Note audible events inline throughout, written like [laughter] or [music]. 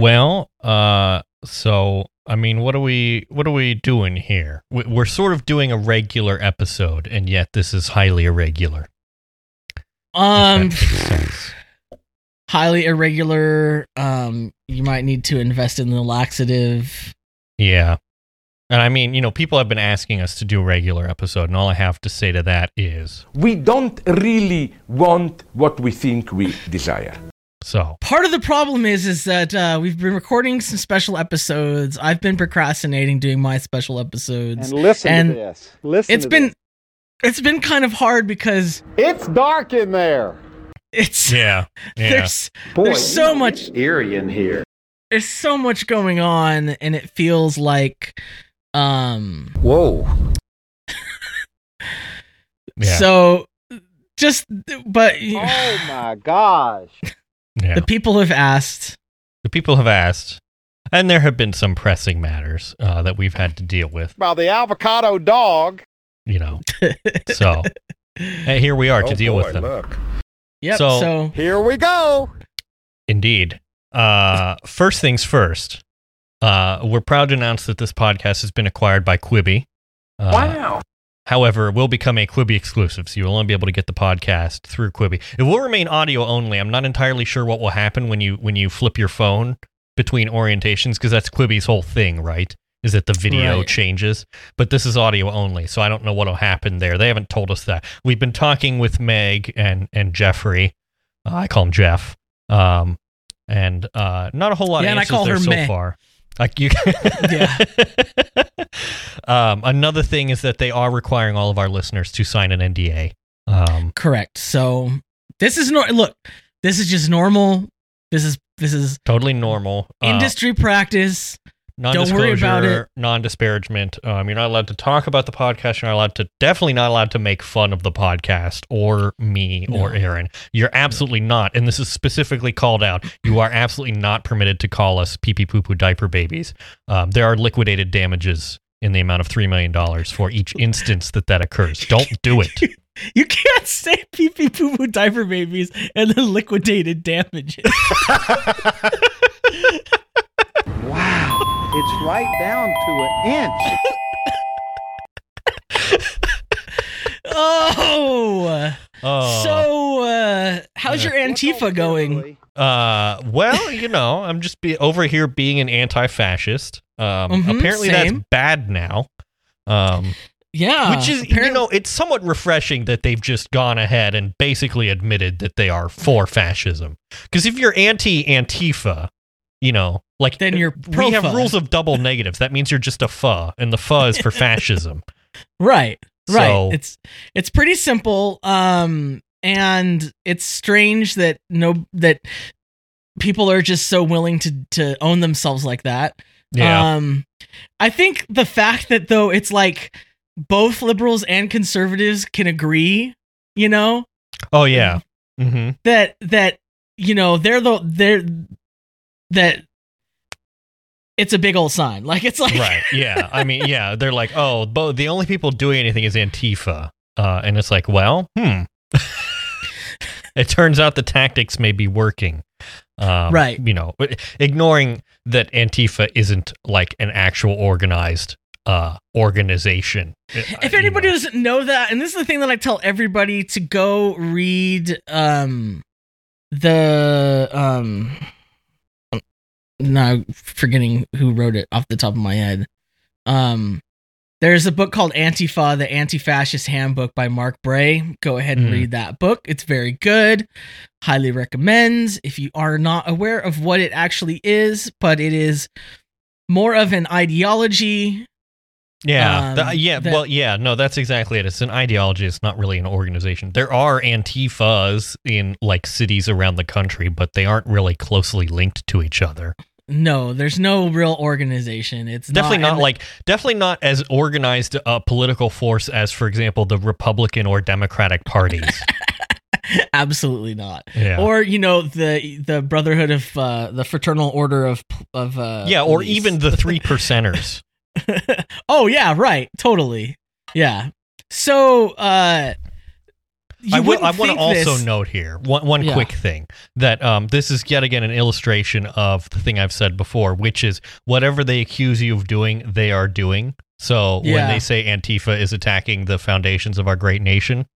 Well, uh, so I mean, what are we what are we doing here? We- We're sort of doing a regular episode, and yet this is highly irregular. Um, that makes sense. highly irregular. Um, you might need to invest in the laxative. Yeah. And I mean, you know, people have been asking us to do a regular episode, and all I have to say to that is We don't really want what we think we desire. So. Part of the problem is is that uh, we've been recording some special episodes. I've been procrastinating doing my special episodes. And listen And to this. Listen it's to been this. it's been kind of hard because It's dark in there. it's Yeah. Yeah. there's Boy, there's so much eerie in here. there's so much going on and it feels like um Whoa. [laughs] Yeah. so just but Oh my gosh. Yeah. the people have asked The people have asked, and there have been some pressing matters uh, that we've had to deal with, By the avocado dog. you know. [laughs] So, hey, here we are to Oh, deal boy, with them. Look. yep So- so Here we go. Indeed. Uh, first things first. Uh, we're proud to announce that this podcast has been acquired by Quibi. Uh, Wow. However, it will become a Quibi exclusive, so you'll only be able to get the podcast through Quibi. It will remain audio only. I'm not entirely sure what will happen when you when you flip your phone between orientations, because that's Quibi's whole thing, right? Is that the video Right. changes, but this is audio only, so I don't know what'll happen there. They haven't told us that. We've been talking with Meg and and Jeffrey. Uh, I call him Jeff. Um, and uh, not a whole lot Yeah, of and I answers call there her so Meh. far. Like you, [laughs] Yeah. um, another thing is that they are requiring all of our listeners to sign an NDA. Um, correct so this is no look this is just normal this is this is totally normal. Uh, industry practice non-disclosure, don't worry about it. non-disparagement. Um, you're not allowed to talk about the podcast. You're not allowed to, definitely not allowed to make fun of the podcast or me or Aaron. You're absolutely not. And this is specifically called out. You are absolutely not permitted to call us pee pee poo poo diaper babies. Um, there are liquidated damages in the amount of $3 million for each instance that that occurs. [laughs] Don't do it. you can't say pee pee poo poo diaper babies and then liquidated damages. [laughs] It's right down to an inch. [laughs] oh Oh. so uh how's your antifa going Uh, well, [laughs] you know, I'm just be over here being an anti-fascist. Um, Mhm, apparently same. that's bad now. Um, yeah which is, you know, it's somewhat refreshing that they've just gone ahead and basically admitted that they are for fascism. Because if you're anti-Antifa, you know, like Then you're we have rules of double negatives. That means you're just a fa, and the fa is for fascism. [laughs] right right So- it's it's pretty simple um and it's strange that no that people are just so willing to to own themselves like that Yeah, um i think the fact that though it's like both liberals and conservatives can agree you know oh yeah. Mm-hmm. that that you know they're the they're that it's a big old sign. [laughs] Like it's like right. Yeah. I mean yeah they're like oh bo- the only people doing anything is antifa. Uh, and it's like well hmm. [laughs] It turns out the tactics may be working. Um, Right. you know ignoring that antifa isn't like an actual organized uh organization. If anybody doesn't know that and this is the thing that i tell everybody to go read um the um no forgetting who wrote it off the top of my head um there's a book called antifa the anti-fascist handbook by mark bray go ahead and Mhm. read that book it's very good highly recommends if you are not aware of what it actually is but it is more of an ideology Yeah, Um, th- yeah. that- well, yeah. No, that's exactly it. It's an ideology. It's not really an organization. There are antifas in like cities around the country, but they aren't really closely linked to each other. No, there's no real organization. It's definitely not, and- like definitely not as organized a political force as, for example, the Republican or Democratic parties. [laughs] absolutely not. Yeah. Or you know the the Brotherhood of uh, the Fraternal Order of of uh, yeah, or Police. even the three percenters. [laughs] oh yeah, right, totally. Yeah. So uh, you I, will, I want to also this- note here one, one Yeah. quick thing that um, this is yet again an illustration of the thing I've said before, which is whatever they accuse you of doing, they are doing. So when they say Antifa is attacking the foundations of our great nation,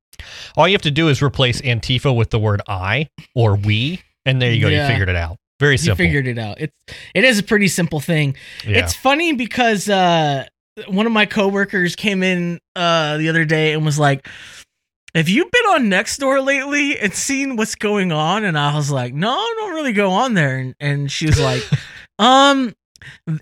all you have to do is replace Antifa with the word I or we, and there you go. Yeah. You figured it out. Very simple. You figured it out. It's it is a pretty simple thing. yeah. It's funny because uh one of my coworkers came in uh the other day and was like, "Have you been on Nextdoor lately and seen what's going on?" And I was like, "No, I don't really go on there." And, and she was like, [laughs] "Um,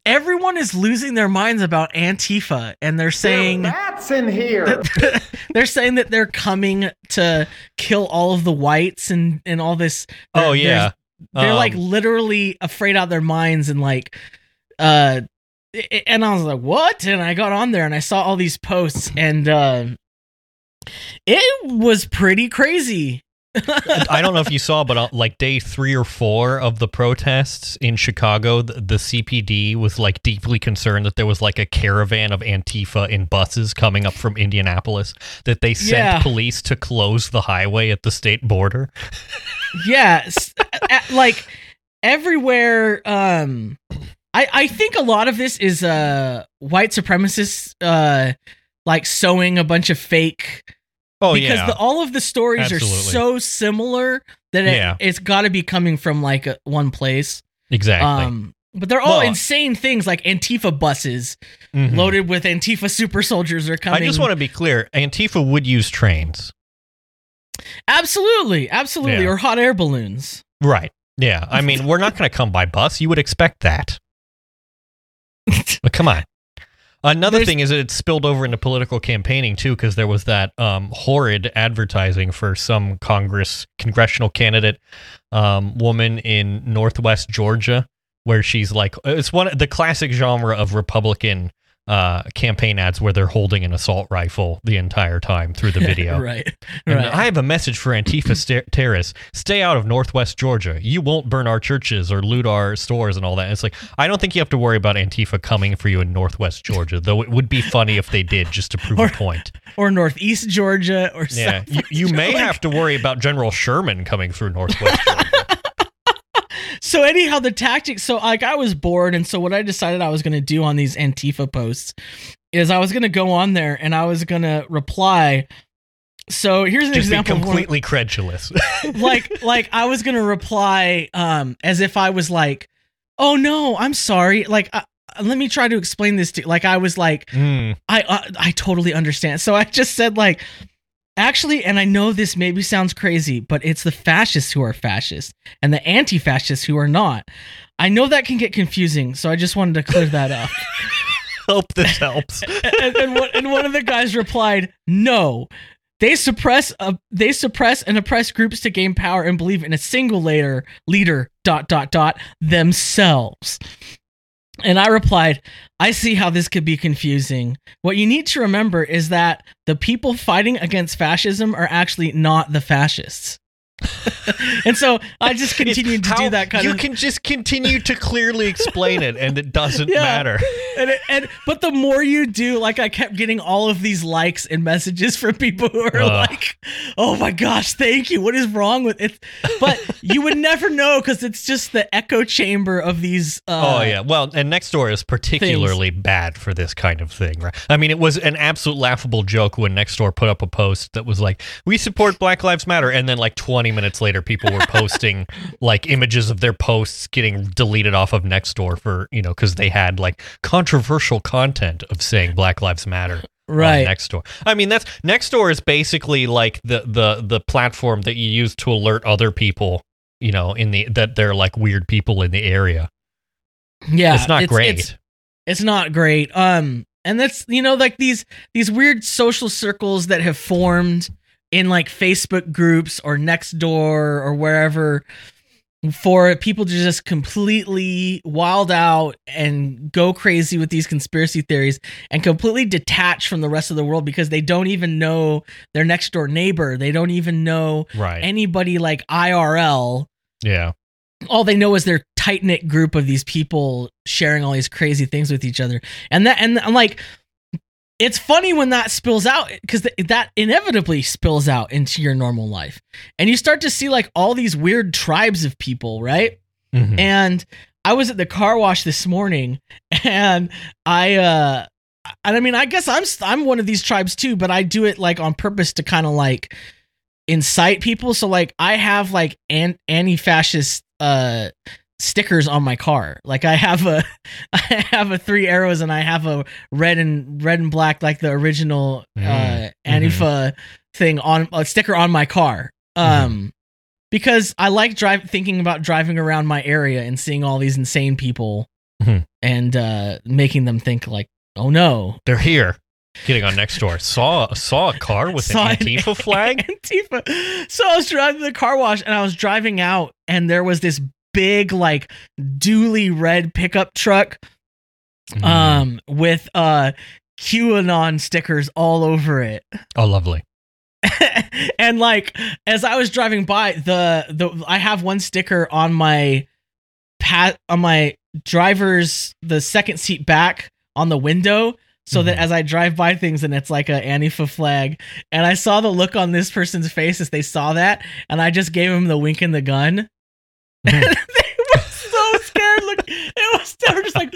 everyone is losing their minds about Antifa, and they're saying." Bats in here. [laughs] they're saying that they're coming to kill all of the whites and and all this. oh They're- yeah. they're like Um, literally afraid out of their minds and like uh and I was like, "What?" And I got on there and I saw all these posts and uh, it was pretty crazy. I don't know if you [laughs] saw, but uh, like day three or four of the protests in Chicago, the, the CPD was like deeply concerned that there was like a caravan of Antifa in buses coming up from Indianapolis, that they sent Yeah. police to close the highway at the state border. yes. s- a- like everywhere um I I think a lot of this is uh white supremacists uh like sowing a bunch of fake Oh because yeah, the, all of the stories Absolutely. are so similar that it, Yeah. it's got to be coming from like a, one place. exactly. Um, but they're all Well- insane things like Antifa buses Mhm. loaded with Antifa super soldiers are coming. I just want to be clear: Antifa would use trains, absolutely, absolutely, Yeah. or hot air balloons. right? Yeah, I mean, we're not going to come by bus. You would expect that. [laughs] But come on. Another There's- thing is that it spilled over into political campaigning too, because there was that um, horrid advertising for some Congress congressional candidate um, woman in Northwest Georgia, where she's like, it's one the classic genre of Republican uh, campaign ads where they're holding an assault rifle the entire time through the [laughs] video. right, And right. I have a message for Antifa sta- terrorists. Stay out of Northwest Georgia. You won't burn our churches or loot our stores and all that. It's like, I don't think you have to worry about Antifa coming for you in Northwest Georgia, though it would be funny if they did just to prove Or- a point. or Northeast Georgia, or Yeah. South You, you may have to worry about General Sherman coming through Northwest Georgia. [laughs] So anyhow, the tactics. So like, I was bored, and so what I decided I was going to do on these Antifa posts is I was going to go on there and I was going to reply. So here's an just example. of completely credulous. [laughs] like like I was gonna reply um as if I was like, oh no, I'm sorry. Like uh, let me try to explain this to like I was like Hmm. I uh, I totally understand. So I just said like actually and I know this maybe sounds crazy, but it's the fascists who are fascists and the anti-fascists who are not. I know that can get confusing, so I just wanted to clear that up. [laughs] Hope this helps. [laughs] and, and, one, and one of the guys replied, "No, they suppress uh, they suppress and oppress groups to gain power and believe in a single leader leader dot dot dot themselves." And I replied, "I see how this could be confusing. What you need to remember is that the people fighting against fascism are actually not the fascists." [laughs] and so I just continued to How- do that kind you of You can just continue to clearly explain it and it doesn't Yeah. matter. and, it, and but the more you do, like I kept getting all of these likes and messages from people who are Ugh. like, "Oh my gosh, thank you. What is wrong with it?" But you would never know because it's just the echo chamber of these. Uh, oh yeah, well, and next door is particularly bad for this kind of thing, right? I mean, it was an absolute laughable joke when next door put up a post that was like, "We support Black Lives Matter," and then like 20 minutes later, people were posting [laughs] like images of their posts getting deleted off of Nextdoor for you know because they had like controversial content of saying Black Lives Matter. right. Nextdoor. I mean, that's Nextdoor is basically like the the the platform that you use to alert other people, you know, in the that they're like weird people in the area. Yeah, it's not great. It's, it's not great. Um, and that's you know like these these weird social circles that have formed in like Facebook groups or Nextdoor or wherever for people to just completely wild out and go crazy with these conspiracy theories and completely detach from the rest of the world because they don't even know their next door neighbor. They don't even know right. anybody like IRL yeah. all they know is their tight knit group of these people sharing all these crazy things with each other, and that and I'm like, it's funny when that spills out because th- that inevitably spills out into your normal life, and you start to see like all these weird tribes of people, right? Mhm. And I was at the car wash this morning, [laughs] and I uh, and I mean, I guess I'm I'm one of these tribes too, but I do it like on purpose to kind of like incite people. So like I have like an anti-fascist uh stickers on my car. Like I have a [laughs] I have a three arrows and I have a red and red and black like the original uh Mm, Antifa thing on a sticker on my car. Um because I like drive thinking about driving around my area and seeing all these insane people Mhm. and uh making them think like, "Oh no, They're here. Getting on next door. Saw saw a car with Saw an an Antifa [laughs] flag. Antifa. So I was driving to the car wash and I was driving out and there was this big like dually red pickup truck Mm. um with uh QAnon stickers all over it. oh, lovely. [laughs] and like as I was driving by the the I have one sticker on my pat on my driver's the second seat back on the window so that Mhm. as I drive by things and it's like a Antifa flag and I saw the look on this person's face as they saw that and I just gave him the wink and the gun [laughs] they were so scared look it was they were just like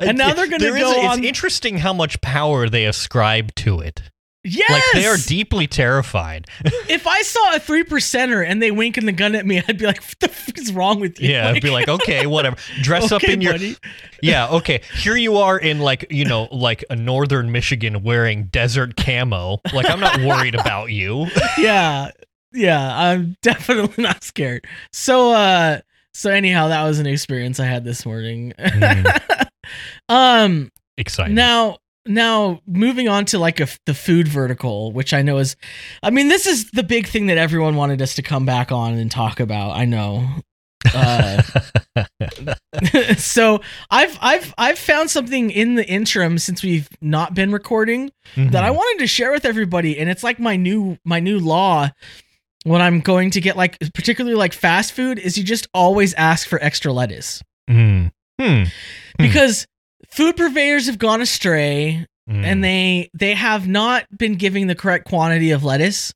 And now they're There is go a- on- interesting how much power they ascribe to it. yes Like they are deeply terrified. [laughs] if I saw a three percenter and they winking the gun at me, I'd be like, "What the fuck is wrong with you?" Yeah, I'd be like, [laughs] okay, whatever. Dress up "Okay, in your buddy." Yeah, okay. Here you are in like, you know, like a northern Michigan wearing desert camo. Like I'm not worried about you. yeah, yeah. I'm [laughs] definitely not scared. So, uh, so anyhow, that was an experience I had this morning. Mm. [laughs] um, Exciting. now, now moving on to like a, the food vertical, which I know is, I mean, this is the big thing that everyone wanted us to come back on and talk about. I know. Uh, [laughs] so I've I've I've found something in the interim since we've not been recording that I Mhm. wanted to share with everybody, and it's like my new my new law when I'm going to get like particularly like fast food is you just always ask for extra lettuce Mm. Hmm. Because food purveyors have gone astray Mm. and they they have not been giving the correct quantity of lettuce.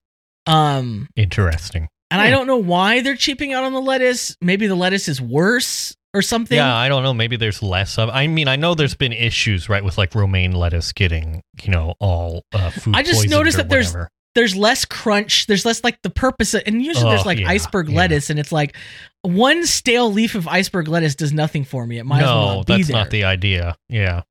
Um, interesting. and I Hmm. don't know why they're cheaping out on the lettuce. Maybe the lettuce is worse or something. Yeah, I don't know. Maybe there's less of. I mean, I know there's been issues, right, with like romaine lettuce getting, you know, all uh, food. I just noticed that whatever. there's less crunch. There's less like the purpose, of, and usually there's Oh, like yeah, iceberg yeah. lettuce, and it's like one stale leaf of iceberg lettuce does nothing for me. It might as well no, not be that's there. not the idea. Yeah.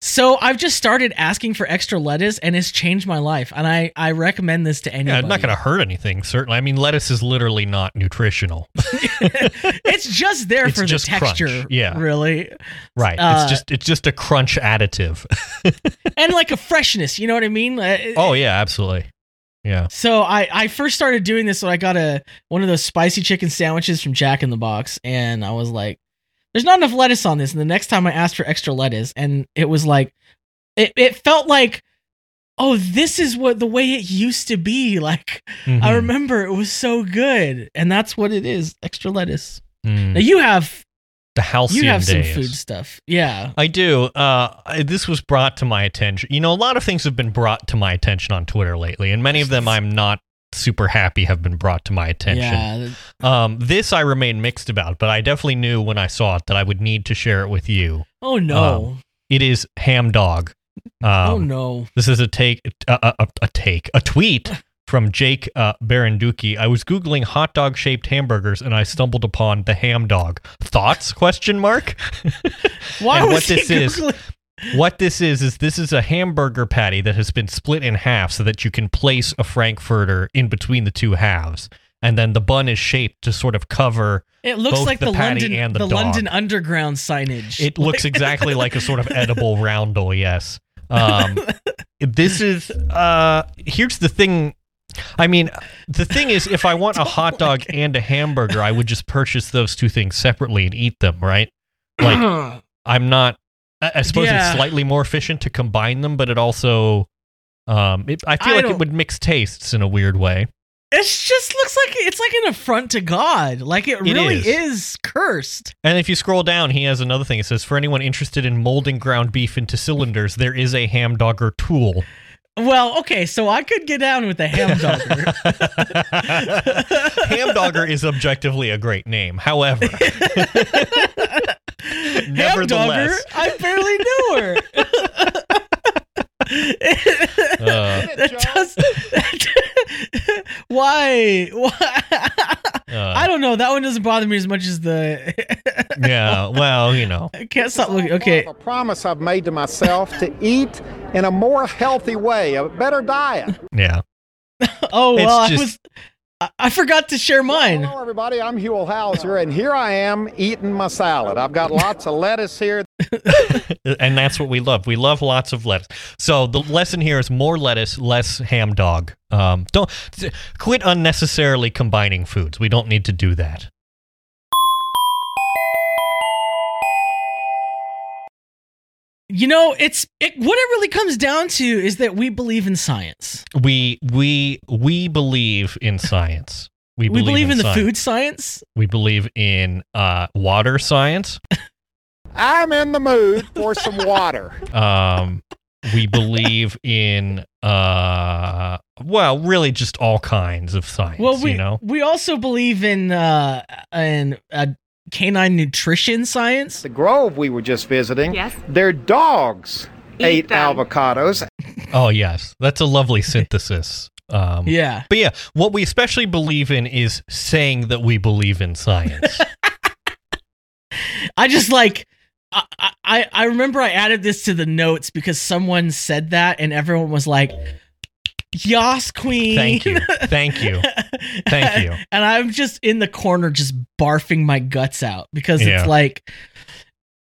so I've just started asking for extra lettuce, and it's changed my life. And I I recommend this to Yeah, anybody. it's not going to hurt anything. Certainly. I mean, lettuce is literally not nutritional. [laughs] [laughs] it's just there It's for just the crunch, texture. yeah. really, Right. Uh, it's just it's just a crunch additive. [laughs] and like a freshness. You know what I mean? Uh, oh yeah, absolutely. Yeah. So I I first started doing this when I got a one of those spicy chicken sandwiches from Jack in the Box, and I was like, "There's not enough lettuce on this." And the next time I asked for extra lettuce, and it was like, it it felt like, oh, this is what the way it used to be. [laughs] Like I Mhm. remember it was so good, and that's what it is, extra lettuce. Mm. Now you have The halcyon you have some food stuff, yeah. I do. Uh, I- this was brought to my attention. You know, a lot of things have been brought to my attention on Twitter lately, and many of them I'm not super happy have been brought to my attention. Yeah. Um, this I remain mixed about, but I definitely knew when I saw it that I would need to share it with you. Oh no. It is ham dog. Um, oh no. This is a take, a, a, a take, a tweet [laughs] from Jake uh, Baranduki. I was googling hot dog shaped hamburgers and I stumbled upon the ham dog. Thoughts? Question mark. [laughs] Why and was what he this is- Googling- what this is is this is a hamburger patty that has been split in half so that you can place a frankfurter in between the two halves, and then the bun is shaped to sort of cover. It looks like the the, patty London and the the. London Underground signage. It looks exactly like a sort of [laughs] edible roundel. Yes. Um, [laughs] this is uh here's the thing i mean the thing is if i want a hot [laughs] dog and a hamburger i would just purchase those two things separately and eat them right like [clears throat] i'm not i, I suppose Yeah. it's slightly more efficient to combine them but it also um it, i feel I like it would mix tastes in a weird way It just looks like it's like an affront to God. Like it, It really is. is. cursed. And if you scroll down, he has another thing. It says, "For anyone interested in molding ground beef into cylinders, there is a ham dogger tool." Well, okay, so I could get down with a ham dogger. [laughs] ham dogger is objectively a great name. However, [laughs] nevertheless, I barely knew her. [laughs] [laughs] uh, that does, [laughs] why? Why? uh, I don't know. That one doesn't bother me as much as the. [laughs] yeah, well, you know, I can't stop looking. Okay. A promise I've made to myself to eat in a more healthy way, a better diet. yeah. Oh It's well, I was. I, I forgot to share mine. Hello, everybody. I'm Huell Howser, and here I am eating my salad. I've got lots of lettuce here. [laughs] and that's what we love. We love lots of lettuce. So the lesson here is more lettuce, less ham dog. Um, don't quit unnecessarily combining foods. We don't need to do that. You know, it's it, what it really comes down to is that we believe in science. We we we believe in science. We We believe, believe, in, the science. food science. We believe in uh, water science. [laughs] I'm in the mood for some water. Um, we believe in uh, well, really just all kinds of science. Well, we you know, we also believe in uh in uh, canine nutrition science. The grove we were just visiting, Yes. their dogs Eat ate them. avocados. oh yes, that's a lovely synthesis. Um, [laughs] Yeah. But yeah, what we especially believe in is saying that we believe in science. [laughs] I just like I, I I remember I added this to the notes because someone said that and everyone was like, "Yas, queen." Thank you. Thank you. [laughs] Thank you. And I'm just in the corner, just barfing my guts out because Yeah. it's like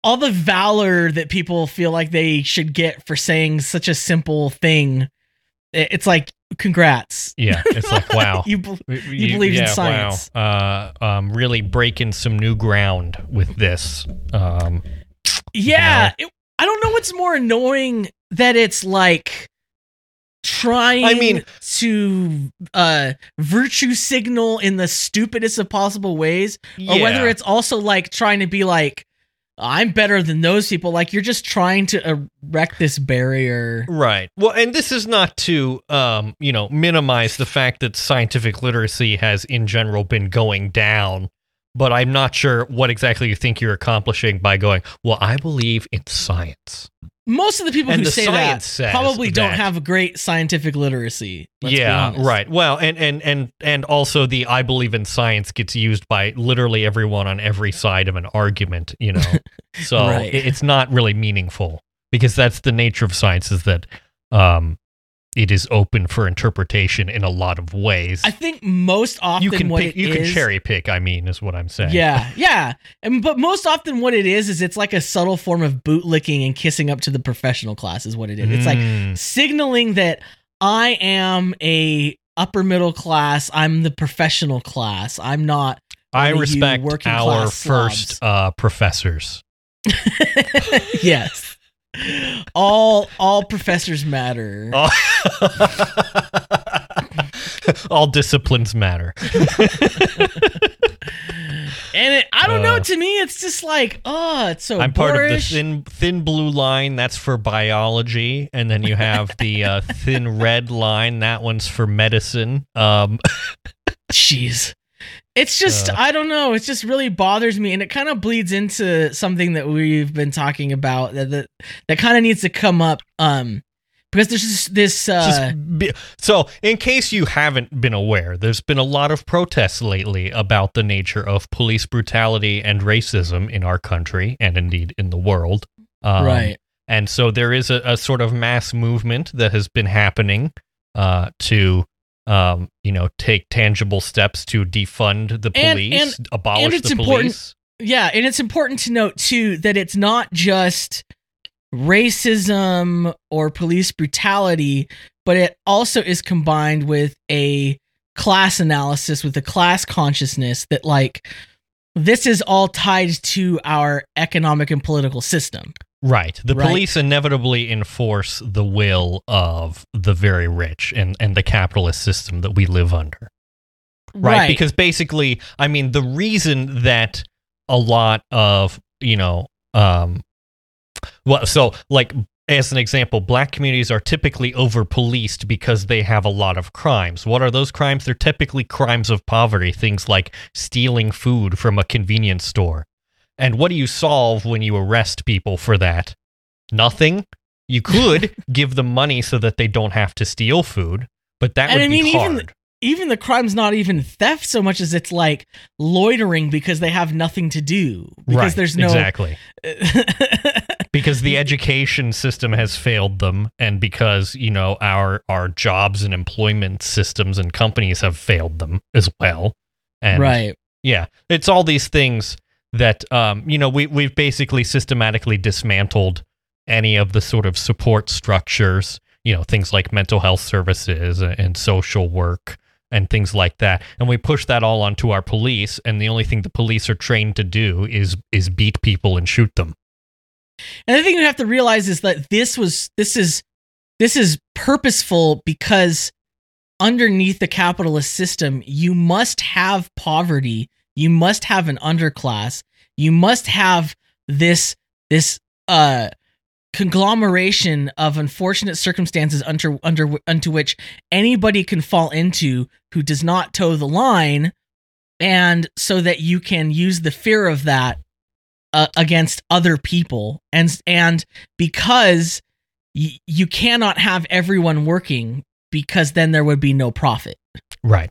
all the valor that people feel like they should get for saying such a simple thing. It's like, congrats. Yeah, it's like [laughs] wow. you bel you, believe in science. Wow. Uh, um, really breaking some new ground with this. Um, Yeah, it, I don't know what's more annoying that it's like trying I mean- to uh virtue signal in the stupidest of possible ways or whether it's also like trying to be like I'm better than those people like you're just trying to erect this barrier. Right. Well, and this is not to, um, you know, minimize the fact that scientific literacy has in general been going down, but I'm not sure what exactly you think you're accomplishing by going, well, I believe in science. Most of the people And who the say that probably don't have great scientific literacy. let's yeah, right. Well, and and and and also the I believe in science gets used by literally everyone on every side of an argument, you know. [laughs] So Right. it- it's not really meaningful because that's the nature of science is that um it is open for interpretation in a lot of ways. I think most often you can what pick, you can cherry pick, I mean, is what I'm saying. Yeah, [laughs] yeah. And but most often what it is is it's like a subtle form of bootlicking and kissing up to the professional class is what it is. It's like Mm. signaling that I am a upper middle class, I'm the professional class. I'm not I respect our first uh professors. [laughs] yes. All all professors matter. All, All disciplines matter. And it, I don't know, Uh, to me it's just like, oh, it's so I'm part of the thin thin blue line. That's for biology, and then you have the uh, thin red line. That one's for medicine. Um, [laughs] Jeez. It's just Uh. I don't know. It just really bothers me, and it kind of bleeds into something that we've been talking about that that, that kind of needs to come up. Um, because there's this, this uh, just be- so, in case you haven't been aware, there's been a lot of protests lately about the nature of police brutality and racism in our country, and indeed in the world. Um, right. And so there is a, a sort of mass movement that has been happening uh, to, um, you know, take tangible steps to defund the And- police, and- abolish and it's the important- police. Yeah, and it's important to note too that it's not just racism or police brutality, but it also is combined with a class analysis with a class consciousness that like this is all tied to our economic and political system. Right. The Right. police inevitably enforce the will of the very rich and, and the capitalist system that we live under. right? Right. Because basically, I mean, the reason that a lot of you know, um, well, so like as an example, black communities are typically over policed because they have a lot of crimes. What are those crimes? They're typically crimes of poverty, things like stealing food from a convenience store. And what do you solve when you arrest people for that? Nothing. You [laughs] could give them money so that they don't have to steal food, but that And would I mean, be even- hard. even the crime's not even theft so much as it's like loitering because they have nothing to do because right, there's no exactly [laughs] because the education system has failed them and because you know our our jobs and employment systems and companies have failed them as well and right yeah it's all these things that um you know we we've basically systematically dismantled any of the sort of support structures you know things like mental health services and, social work and things like that. And we push that all onto our police and the only thing the police are trained to do is is beat people and shoot them. And the thing you have to realize is that this was this is this is purposeful because underneath the capitalist system you must have poverty you must have an underclass. You must have this this uh conglomeration of unfortunate circumstances under under unto which anybody can fall into who does not toe the line and so that you can use the fear of that uh, against other people. And and because y- you cannot have everyone working because then there would be no profit. Right.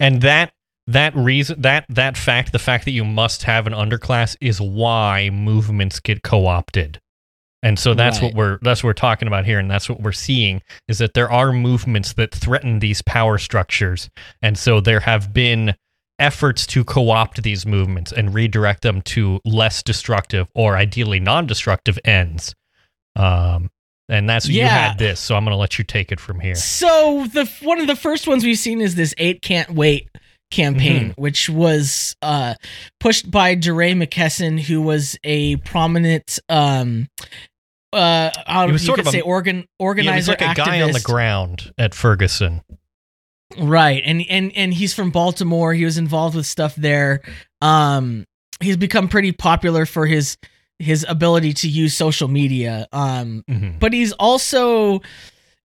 And that that reason that that fact, the fact that you must have an underclass is why movements get co-opted. And so that's what we're that's what we're talking about here and that's what we're seeing is that there are movements that threaten these power structures. And so there have been efforts to co-opt these movements and redirect them to less destructive or ideally non-destructive ends. Um and that's you Yeah. had this, so I'm going to let you take it from here. So the one of the first ones we've seen is this eight can't wait campaign, Mm-hmm. which was uh, pushed by DeRay McKesson, who was a prominent um uh He was you sort could of a- say organ Yeah, organizer he's like a guy on the ground at Ferguson. Right. And and and he's from Baltimore. He was involved with stuff there. Um he's become pretty popular for his his ability to use social media. Um Mhm. but he's also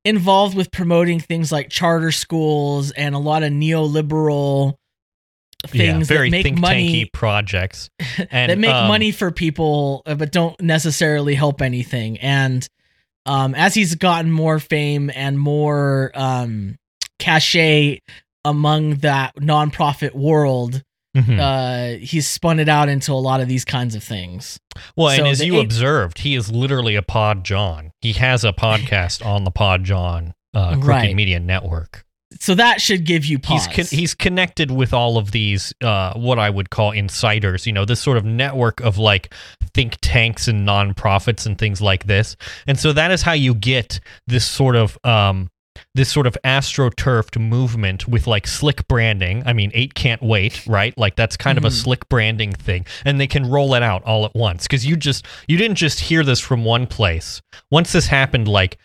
involved with promoting things like charter schools and a lot of neoliberal things yeah, very that make think money tanky projects [laughs] and that make um, money for people uh, but don't necessarily help anything and um, as he's gotten more fame and more um, cachet among that nonprofit world mhm. uh, he's spun it out into a lot of these kinds of things well, and as you eight- observed, he is literally a Pod Jon. He has a podcast on the Pod Jon uh, Crooked Right. Media Network. so that should give you pause He's con- he's connected with all of these uh, what I would call insiders. You know, this sort of network of like think tanks and nonprofits and things like this. And so that is how you get this sort of um, this sort of astroturfed movement with like slick branding. I mean, eight can't wait, right? Like that's kind of a Mhm. slick branding thing, and they can roll it out all at once because you just you didn't just hear this from one place. Once this happened, like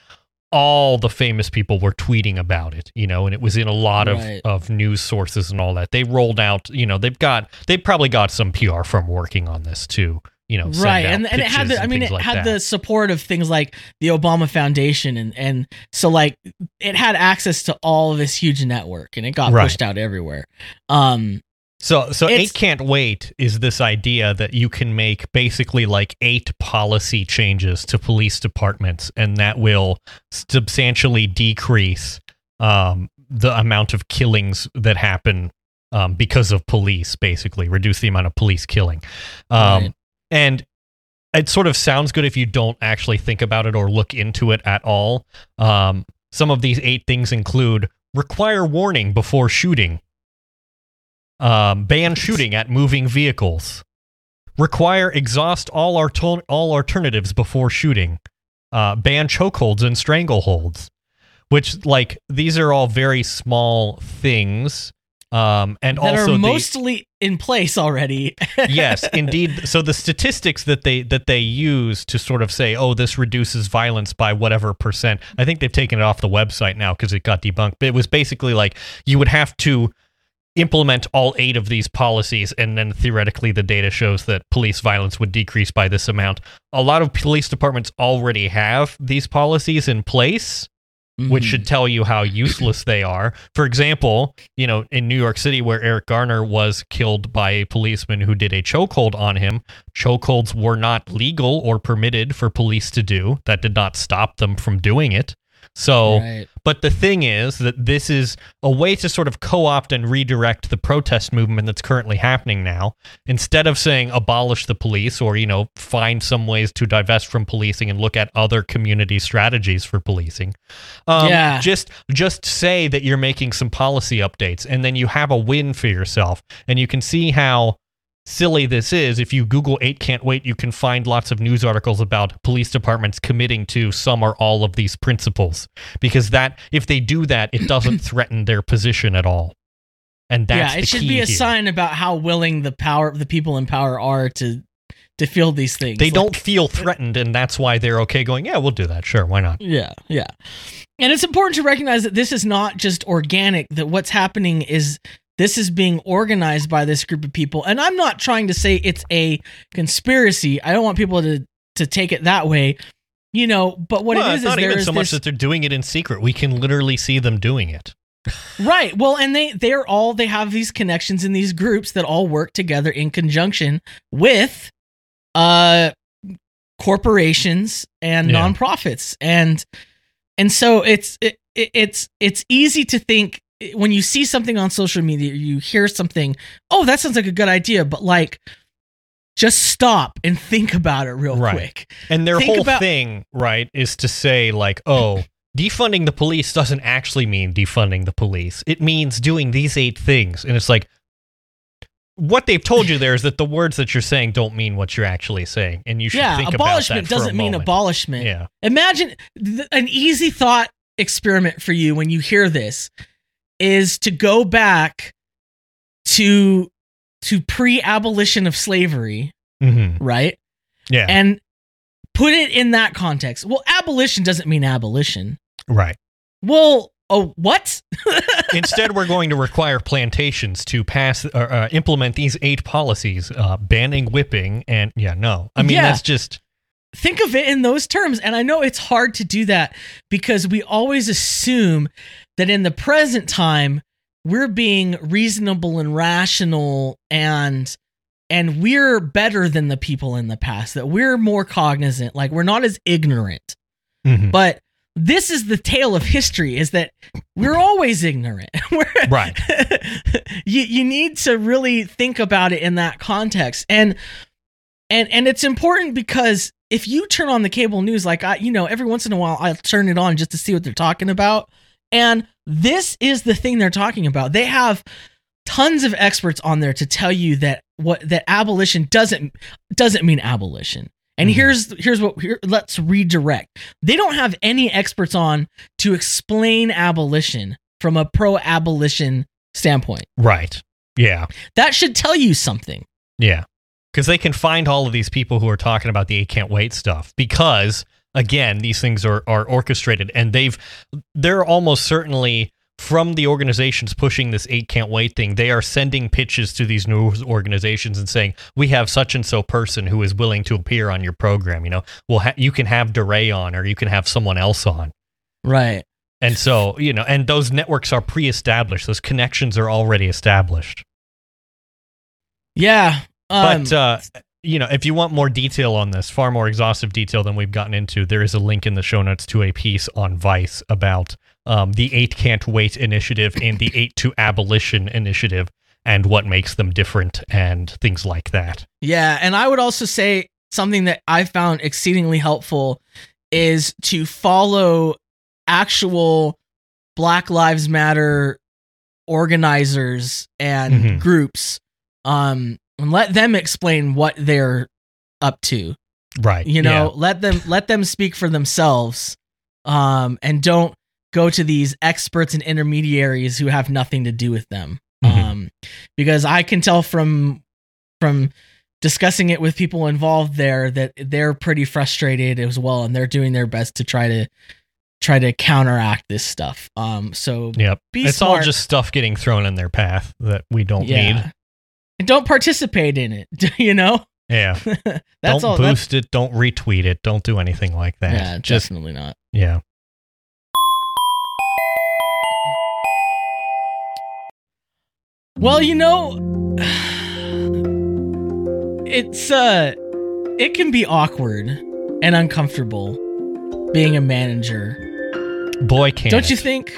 all the famous people were tweeting about it, you know, and it was in a lot Right. of, of news sources and all that. They rolled out, you know, they've got they probably got some PR from working on this too, you know, right and, and it had the i mean it like had that. the support of things like the obama foundation and and so like it had access to all of this huge network and it got Right. pushed out everywhere um So so It's- eight can't wait is this idea that you can make basically like eight policy changes to police departments and that will substantially decrease um, the amount of killings that happen um, because of police basically reduce the amount of police killing um, Right. And it sort of sounds good if you don't actually think about it or look into it at all um, some of these eight things include require warning before shooting um, ban shooting at moving vehicles. Require exhaust all alter- all alternatives before shooting. Uh, ban chokeholds and strangleholds. Which, like, these are all very small things. Um, and that also are mostly in place already [laughs] yes, indeed. So the statistics that they that they use to sort of say, oh, this reduces violence by whatever percent. I think they've taken it off the website now because it got debunked. But it was basically like you would have to implement all eight of these policies and then theoretically the data shows that police violence would decrease by this amount a lot of police departments already have these policies in place which Mhm. should tell you how useless they are. For example, you know, in New York City, where Eric Garner was killed by a policeman who did a chokehold on him, chokeholds were not legal or permitted for police to do. That did not stop them from doing it. So, Right. but the thing is that this is a way to sort of co opt and redirect the protest movement that's currently happening now. Instead of saying abolish the police or, you know, find some ways to divest from policing and look at other community strategies for policing. Um, Yeah. Just, just say that you're making some policy updates and then you have a win for yourself. And you can see how silly this is. If you Google 8 Can't Wait, you can find lots of news articles about police departments committing to some or all of these principles. Because that, if they do that, it doesn't [clears throat] threaten their position at all. And that's yeah, it should be a here. sign about how willing the power the people in power are to to feel these things. They Like- don't feel threatened, and that's why they're okay going, yeah, we'll do that. Sure, why not? Yeah, yeah. And it's important to recognize that this is not just organic, that what's happening is this is being organized by this group of people. And I'm not trying to say it's a conspiracy. I don't want people to to take it that way. You know, but what Well, it it's is not is even so much this that they're doing it in secret. We can literally see them doing it. Right. Well, and they they're all they have these connections in these groups that all work together in conjunction with uh corporations and Yeah. nonprofits. And and so it's it, it- it's it's easy to think when you see something on social media, you hear something, oh, that sounds like a good idea, but like just stop and [laughs] think about it real Right. quick. And their Think whole about- thing, right, is to say, like, oh, [laughs] defunding the police doesn't actually mean defunding the police. It means doing these eight things. And it's like, what they've told you there is that the words that you're saying don't mean what you're actually saying. And you should Yeah, think abolishment about that doesn't mean abolishment. Yeah. Imagine th- an easy thought experiment for you when you hear this is to go back to to pre-abolition of slavery, hmm right? Yeah. And put it in that context. Well, abolition doesn't mean abolition. right. Well, oh, what? [laughs] Instead, we're going to require plantations to pass or uh, implement these eight policies, uh, banning whipping. And yeah, no. I mean, Yeah. that's just. Think of it in those terms. And I know it's hard to do that because we always assume that in the present time, we're being reasonable and rational and and we're better than the people in the past that we're more cognizant like we're not as ignorant Mhm. but this is the tale of history is that we're always ignorant [laughs] We're- Right. [laughs] you you need to really think about it in that context and and and it's important because if you turn on the cable news like i you know every once in a while i'll turn it on just to see what they're talking about and this is the thing they're talking about they have tons of experts on there to tell you that what that abolition doesn't doesn't mean abolition and Mhm. here's here's what here, let's redirect they don't have any experts on to explain abolition from a pro abolition standpoint Right. Yeah. that should tell you something Yeah. Because they can find all of these people who are talking about the eight can't wait stuff. Because again, these things are, are orchestrated and they've they're almost certainly from the organizations pushing this eight can't wait thing, they are sending pitches to these news organizations and saying, "We have such and so person who is willing to appear on your program. You know, well, ha- you can have DeRay on, or you can have someone else on." right And so, you know, and those networks are pre-established; those connections are already established. yeah um, But uh, you know, if you want more detail on this, far more exhaustive detail than we've gotten into, there is a link in the show notes to a piece on Vice about um, the Eight Can't Wait initiative and the Eight to Abolition initiative and what makes them different and things like that. Yeah, and I would also say something that I found exceedingly helpful is to follow actual Black Lives Matter organizers and Mhm. groups um and let them explain what they're up to. Right. You know, let them let them speak for themselves. Um and don't go to these experts and intermediaries who have nothing to do with them. Mhm. Um because I can tell from from discussing it with people involved there that they're pretty frustrated as well and they're doing their best to try to try to counteract this stuff. Um, so Yep. it's smart. all just stuff getting thrown in their path that we don't yeah, need. And don't participate in it. [laughs] You know, Yeah. [laughs] that's don't all. that's- boost it. Don't retweet it. Don't do anything like that. yeah, Just definitely not. yeah. Well, you know, [sighs] it's uh it can be awkward and uncomfortable being a manager. Boy, can't. Don't you think?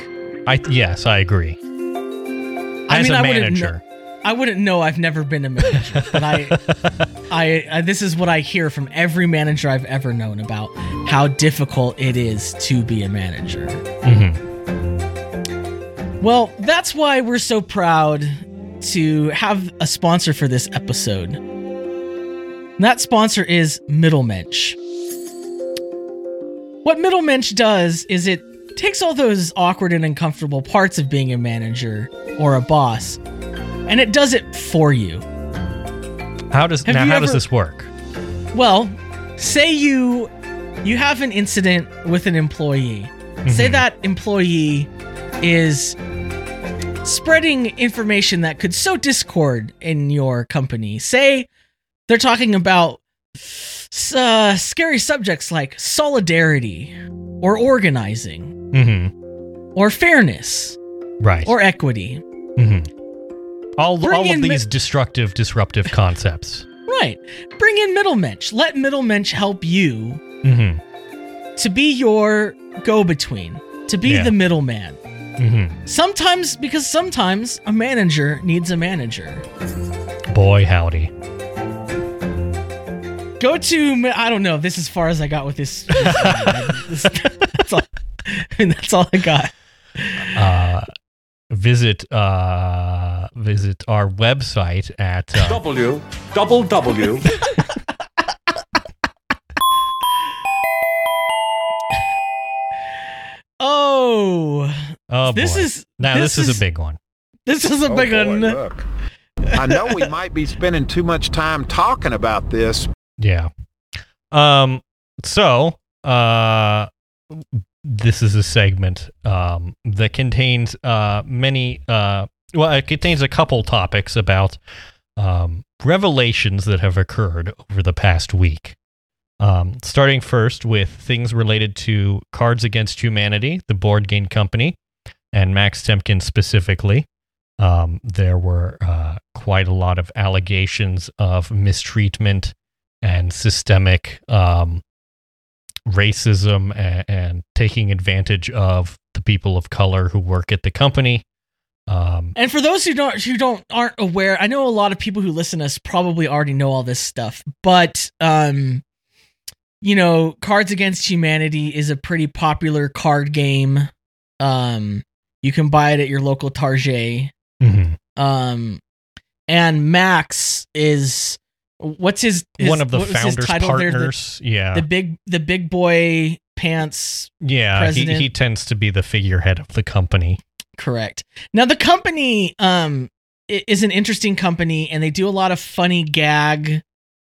I yes, I agree. I As mean, a I manager, I wouldn't know. I've never been a manager, but I, [laughs] I, I, this is what I hear from every manager I've ever known about how difficult it is to be a manager. Mhm. Well, that's why we're so proud to have a sponsor for this episode. And that sponsor is Middlemensch. What Middlemensch does is it takes all those awkward and uncomfortable parts of being a manager or a boss, and it does it for you. how does Have now? How does this work? Well, say you you have an incident with an employee. Say Mhm. that employee is spreading information that could sow discord in your company. Say they're talking about uh, scary subjects like solidarity or organizing Mm-hmm. or fairness Right. or equity. Mhm. All all of in mi- these destructive, disruptive concepts. Right. Bring in Middlemensch. Let Middlemensch help you Mm-hmm. to be your go between, to be Yeah. the middleman. Mm-hmm. Sometimes, because sometimes a manager needs a manager. Boy, howdy. Go to, I don't know, this is as far as I got with this. this- [laughs] that's, all, [laughs] that's all I got. Visit uh, visit our website at uh, W, double W, [laughs] Oh, oh this boy. is now this this, is, is- a big one. this is a big one. look. I know we might be spending too much time talking about this, Yeah. Um. So, uh, this is a segment um that contains uh many uh well it contains a couple topics about um revelations that have occurred over the past week. Um, starting first with things related to Cards Against Humanity, the board game company, and Max Temkin specifically. Um, there were uh, quite a lot of allegations of mistreatment and systemic um, racism and, and taking advantage of the people of color who work at the company. Um, And for those who don't who don't aren't aware, I know a lot of people who listen to us probably already know all this stuff, but um you know, Cards Against Humanity is a pretty popular card game. Um you can buy it at your local Target. mhm. Um and Max is what's his, his One of the founders there? The- partners. yeah. The, big the big boy pants yeah. He, he tends to be the figurehead of the company. Correct. Now the company um is an interesting company and they do a lot of funny gag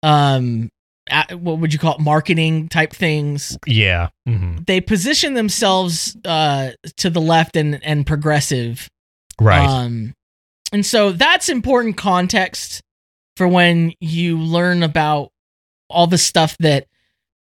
um a- what would you call it marketing type things. Yeah. hmm They position themselves uh to the left and and progressive. Right. Um and so that's important context for when you learn about all the stuff that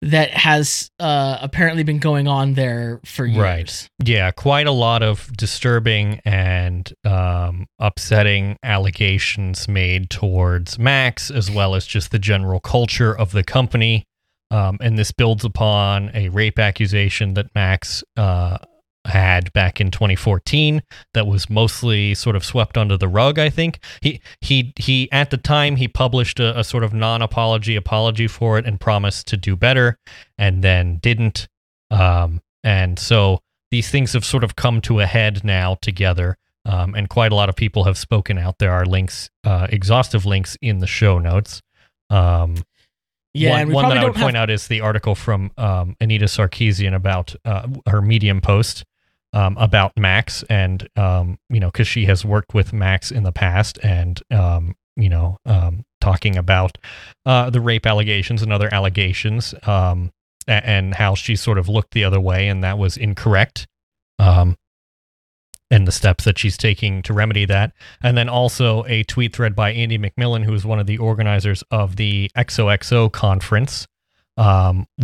that has uh apparently been going on there for years. Right. Yeah, quite a lot of disturbing and um, upsetting allegations made towards Max, as well as just the general culture of the company. Um, and this builds upon a rape accusation that Max uh, had back in 2014 that was mostly sort of swept under the rug. I think he he he at the time he published a, a sort of non-apology apology for it and promised to do better, and then didn't. Um, and so these things have sort of come to a head now together. Um, and quite a lot of people have spoken out. There are links, uh, exhaustive links in the show notes. Um, Yeah, one, one that I would don't have point out is the article from um, Anita Sarkeesian about uh, her Medium post um, about Max, and um, you know, because she has worked with Max in the past, and um, you know, um, talking about uh, the rape allegations and other allegations. Um, and how she sort of looked the other way, and that was incorrect. Um, and the steps that she's taking to remedy that. And then also a tweet thread by Andy McMillan, who is one of the organizers of the XOXO conference,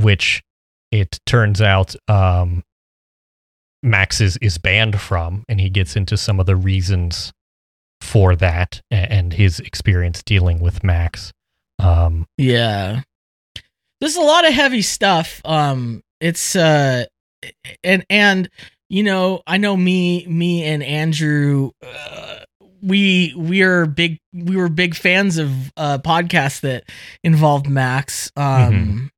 which it turns out um, Max is, is banned from, and he gets into some of the reasons for that and his experience dealing with Max. Um, Yeah. There's a lot of heavy stuff. Um it's uh and and you know, I know me me and Andrew uh, we we are big we were big fans of uh podcasts that involved Max. Um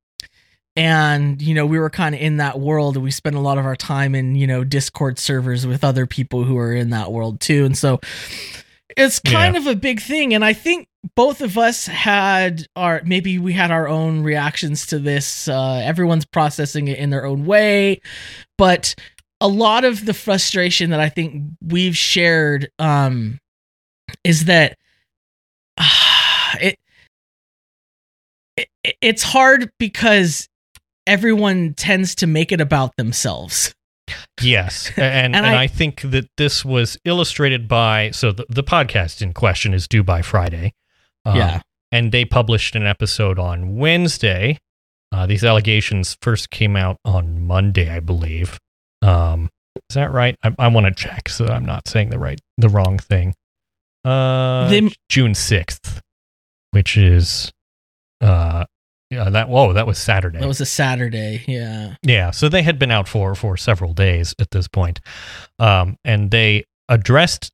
and you know, we were kind of in that world and we spent a lot of our time in, you know, Discord servers with other people who are in that world too. And so it's kind of a big thing and I think both of us had our maybe we had our own reactions to this uh everyone's processing it in their own way but a lot of the frustration that i think we've shared um is that [sighs] it, it it's hard because everyone tends to make it about themselves Yes, and [laughs] and, And I, I- think that this was illustrated by so the, the podcast in question is Do By Friday. Um, Yeah. and they published an episode on Wednesday. Uh, these allegations first came out on Monday, I believe. Um, is that right? I, I want to check so that I'm not saying the right the wrong thing. Uh, They- June sixth, which is uh, yeah, that whoa, that was Saturday. that was a saturday yeah Yeah, so they had been out for for several days at this point, um, and they addressed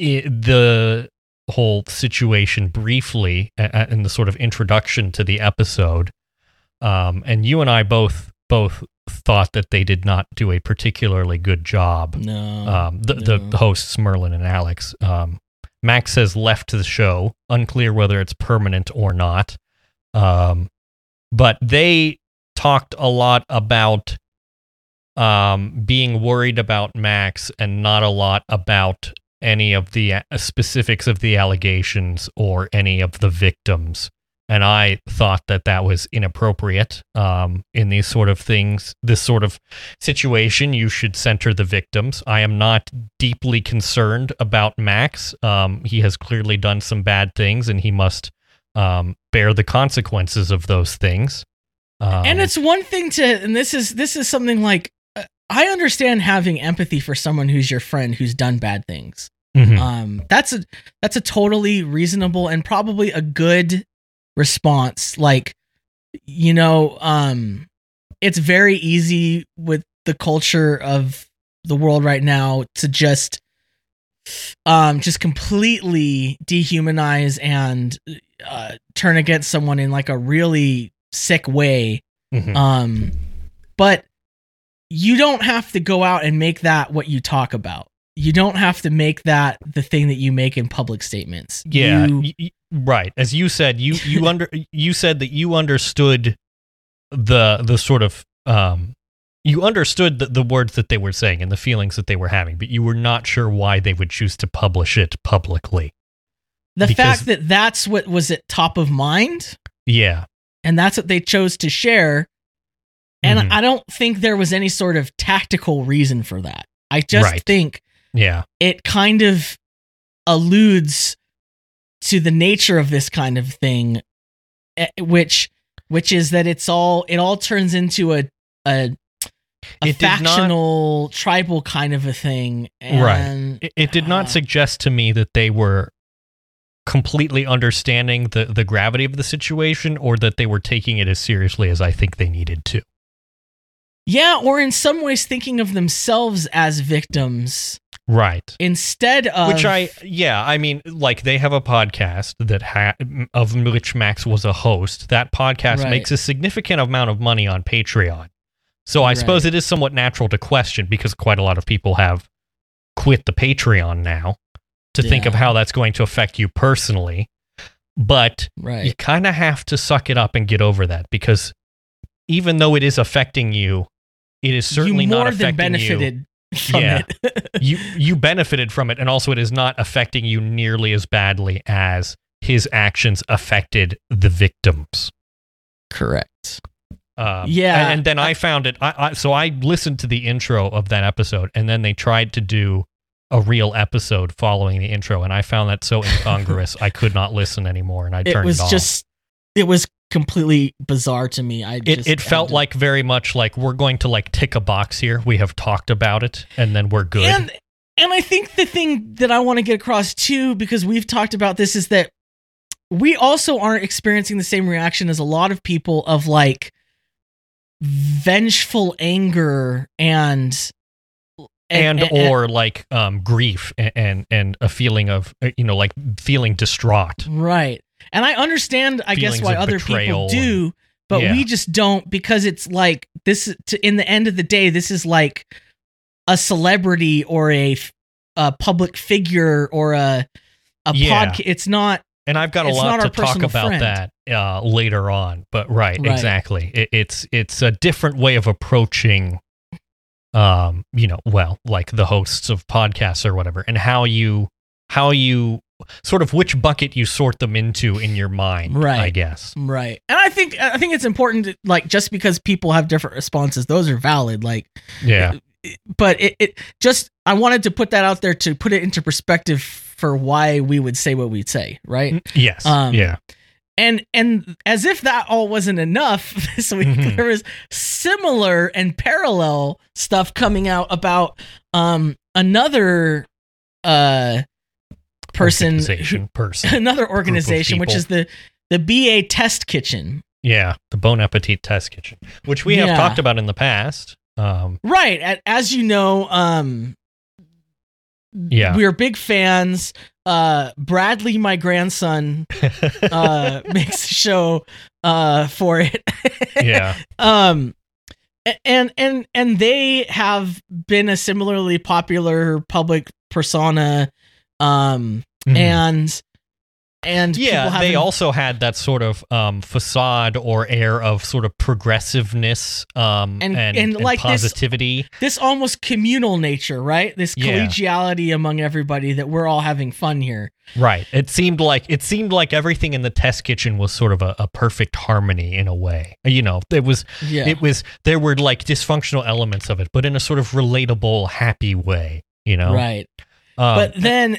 i- the whole situation briefly a- in the sort of introduction to the episode. Um, and you and I both both thought that they did not do a particularly good job. no Um, the, the no. the hosts Merlin and Alex. Um, Max has left the show, unclear whether it's permanent or not. Um, but they talked a lot about um, being worried about Max and not a lot about any of the uh, specifics of the allegations or any of the victims. And I thought that that was inappropriate um, in these sort of things, this sort of situation. You should center the victims. I am not deeply concerned about Max. Um, he has clearly done some bad things, and he must um, bear the consequences of those things. Um, and it's one thing to and this is this is something like uh, i understand having empathy for someone who's your friend who's done bad things mhm. um that's a that's a totally reasonable and probably a good response like you know um it's very easy with the culture of the world right now to just um just completely dehumanize and uh turn against someone in like a really sick way Mhm. um but you don't have to go out and make that what you talk about you don't have to make that the thing that you make in public statements Yeah, You- y- y- right. As you said, you [laughs] you under you said that you understood the the sort of um you understood the, the words that they were saying and the feelings that they were having, but you were not sure why they would choose to publish it publicly. The because- fact that that's what was at top of mind Yeah, and that's what they chose to share and Mhm. i don't think there was any sort of tactical reason for that i just Right. think yeah, it kind of alludes to the nature of this kind of thing eh, which which is that it's all it all turns into a a, a did not- factional tribal kind of a thing Right. it, it did not uh, suggest to me that they were completely understanding the the gravity of the situation or that they were taking it as seriously as I think they needed to. yeah or in some ways thinking of themselves as victims Right. instead of which I yeah, I mean like they have a podcast that ha- of which Max was a host. That podcast Right. makes a significant amount of money on Patreon. So I Right. suppose it is somewhat natural to question because quite a lot of people have quit the Patreon now to think of how that's going to affect you personally. But you kind of have to suck it up and get over that because even though it is affecting you, it is certainly you more not than affecting you benefited from Yeah. it [laughs] you you benefited from it and also it is not affecting you nearly as badly as his actions affected the victims correct Um, Yeah. and, and then I found it. I, I so I listened to the intro of that episode, and then they tried to do a real episode following the intro, and I found that so [laughs] incongruous I could not listen anymore, and I it turned was it off. just it was completely bizarre to me. I it, just it felt like very much like we're going to like tick a box here. We have talked about it, and then we're good. And and I think the thing that I want to get across too, because we've talked about this, is that we also aren't experiencing the same reaction as a lot of people of like vengeful anger and and, or like um grief and, and and a feeling of uh, you know like feeling distraught right. And I understand, I guess, why other people do, but Yeah. we just don't because it's like this. To, in the end of the day, this is like a celebrity or a, a public figure or a a Yeah. podcast. It's not and i've got a lot to talk about friend. that uh later on but right, Right. exactly it, it's it's a different way of approaching um you know well like the hosts of podcasts or whatever and how you how you sort of which bucket you sort them into in your mind Right. i guess Right. And I think I think it's important to, like just because people have different responses, those are valid. Like yeah but it, it just I wanted to put that out there to put it into perspective for why we would say what we'd say, right? yes Um, yeah And and as if that all wasn't enough, [laughs] this week Mhm. there was similar and parallel stuff coming out about um another uh person Organization, person [laughs] another organization which is the the BA test kitchen. yeah the bon appetit test kitchen which we have Yeah. talked about in the past um Right. As you know, um Yeah. we're big fans. Uh Bradley, my grandson, [laughs] uh makes a show uh for it. yeah [laughs] um and and and they have been a similarly popular public persona um Mhm. and and yeah people they also had that sort of um facade or air of sort of progressiveness um And- and, and like this- positivity this almost communal nature, right? This Yeah. collegiality among everybody that we're all having fun here. right it seemed like it seemed like everything in the test kitchen was sort of a, a perfect harmony in a way you know it was Yeah. it was there were like dysfunctional elements of it but in a sort of relatable happy way you know right. um, but then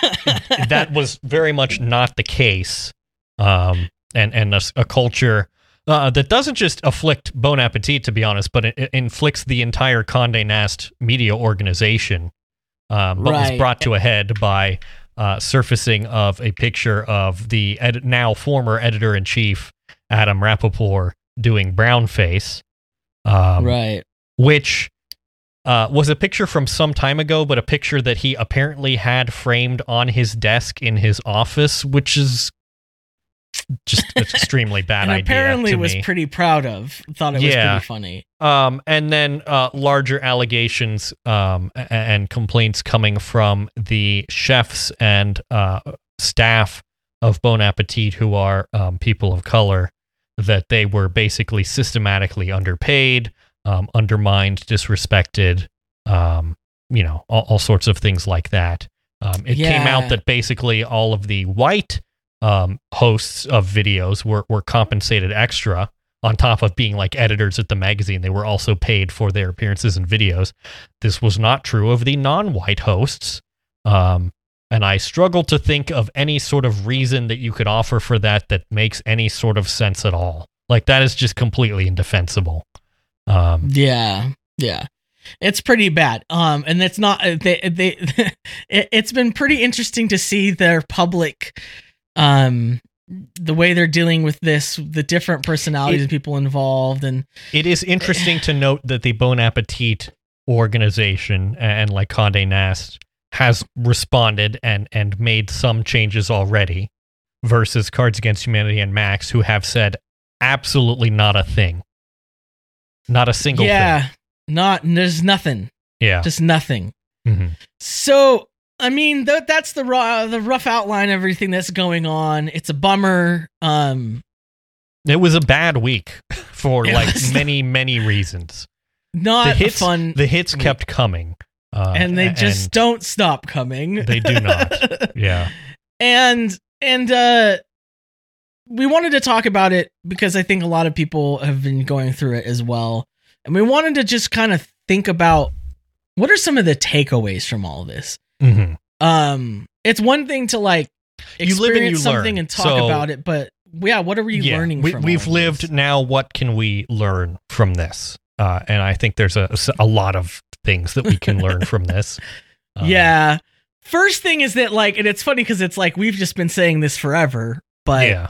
[laughs] that was very much not the case um and and a, a culture uh, that doesn't just afflict Bon Appetit, to be honest, but it, it inflicts the entire Condé Nast media organization. Um, but was brought to a head by uh, surfacing of a picture of the ed- now former editor in chief Adam Rapoport doing brown face, um, right. which uh, was a picture from some time ago, but a picture that he apparently had framed on his desk in his office, which is just an [laughs] extremely bad and idea. apparently was me. pretty proud of. Thought it was pretty funny. Um, and then uh, larger allegations um, and complaints coming from the chefs and uh, staff of Bon Appetit, who are um, people of color, that they were basically systematically underpaid, um, undermined, disrespected, um, you know, all, all sorts of things like that. Um, it came out that basically all of the white um, hosts of videos were, were compensated extra on top of being like editors at the magazine. They were also paid for their appearances in videos. This was not true of the non white hosts. Um, and I struggle to think of any sort of reason that you could offer for that that makes any sort of sense at all. Like that is just completely indefensible. Um, Yeah. Yeah. It's pretty bad. Um, and it's not uh, they they. [laughs] it, it's been pretty interesting to see their public, um, the way they're dealing with this, the different personalities It- of people involved, and It is interesting to note that the Bon Appetit organization and like Condé Nast has responded and and made some changes already versus Cards Against Humanity and Max who have said absolutely not a thing. Not a single thing. yeah, thing. not there's nothing, Yeah. just nothing. Mhm. So I mean, th- that's the raw, the rough outline of everything that's going on. It's a bummer. Um, It was a bad week [laughs] for like [laughs] many many reasons. not the hits fun, the hits week. kept coming. Uh, and they just and- don't stop coming. They do not. [laughs] yeah. and and uh we wanted to talk about it because I think a lot of people have been going through it as well. And we wanted to just kind of think about what are some of the takeaways from all this. Mhm. Um, it's one thing to like You live and experience you something learn. and talk So- about it, but yeah, what are we Yeah, learning we, from? we've lived this? now. What can we learn from this? Uh, and I think there's a, a lot of things that we can learn from [laughs] this. Um, yeah. First thing is that like, and it's funny because it's like we've just been saying this forever, but yeah,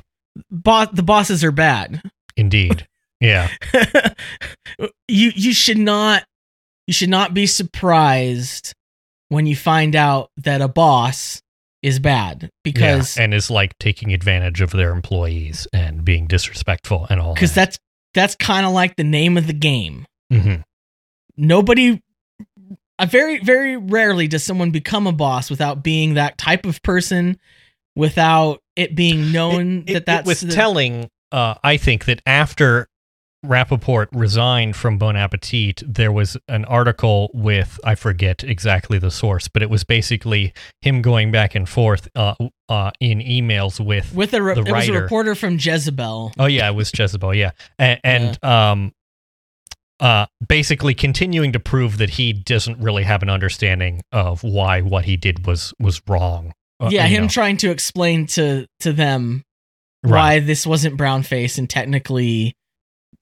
bo- the bosses are bad. indeed. Yeah, [laughs] you you should not you should not be surprised when you find out that a boss is bad because yeah. and is like taking advantage of their employees and being disrespectful and all. because that. that's that's kind of like the name of the game. Mhm. Nobody very very rarely does someone become a boss without being that type of person without it being known It- that it- that's it was the- telling. Uh, I think that after Rapoport resigned from Bon Appetit, there was an article with I forget exactly the source, but it was basically him going back and forth uh, uh, in emails with. with a re- the it was a reporter from Jezebel. oh yeah, it was Jezebel. Yeah, and, and um, uh, basically continuing to prove that he doesn't really have an understanding of why what he did was was wrong. Uh, yeah, him know. trying to explain to to them Right. why this wasn't brown face and technically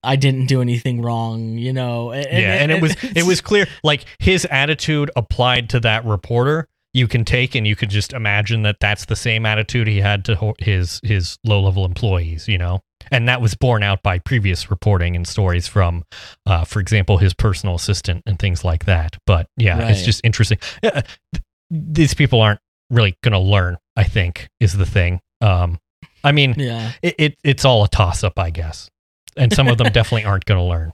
I didn't do anything wrong, you know. And, yeah, and it was [laughs] it was clear like his attitude applied to that reporter. You can take and you could just imagine that that's the same attitude he had to his his low level employees, you know, and that was borne out by previous reporting and stories from, uh, for example, his personal assistant and things like that. But yeah, it's just interesting. Yeah, th- these people aren't really going to learn. I think is the thing. Um, I mean, yeah. it, it it's all a toss up, I guess, and some of them [laughs] definitely aren't going to learn.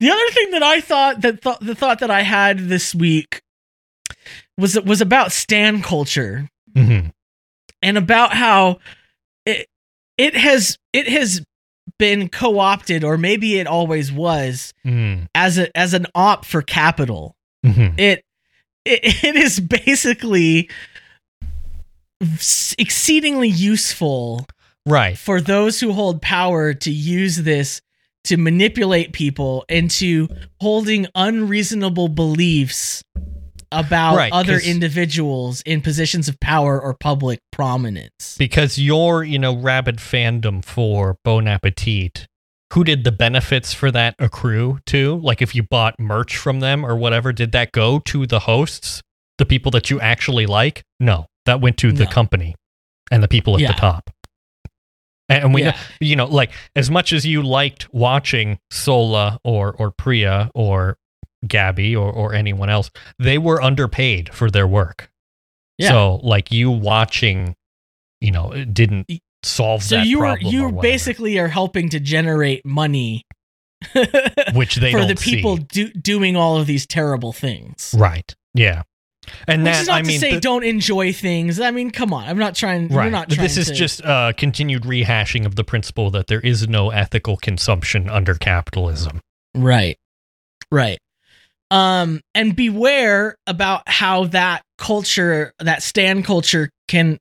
The other thing that I thought that th- the thought that I had this week was was about stan culture hmm and about how it it has it has been co-opted or maybe it always was Mm. as a as an op for capital. hmm it it, it is basically exceedingly useful Right. for those who hold power to use this to manipulate people into holding unreasonable beliefs about Right, other individuals in positions of power or public prominence. Because your, you know, rabid fandom for Bon Appetit, who did the benefits for that accrue to? Like if you bought merch from them or whatever, did that go to the hosts, the people that you actually like? No, that went to the company and the people at Yeah. the top. And and we Yeah. you know, like as much as you liked watching Sohla or or Priya or Gabby or or anyone else, they were underpaid for their work. Yeah. So like you watching, you know, didn't solve So that you were or you basically are helping to generate money [laughs] which they for the people do, doing all of these terrible things. right? Yeah, and Which that is not I mean, to say th- don't enjoy things. I mean, come on. I'm not trying. We're right. not trying this is to- just uh, continued rehashing of the principle that there is no ethical consumption under capitalism. right, right. Um, and beware about how that culture, that stan culture, can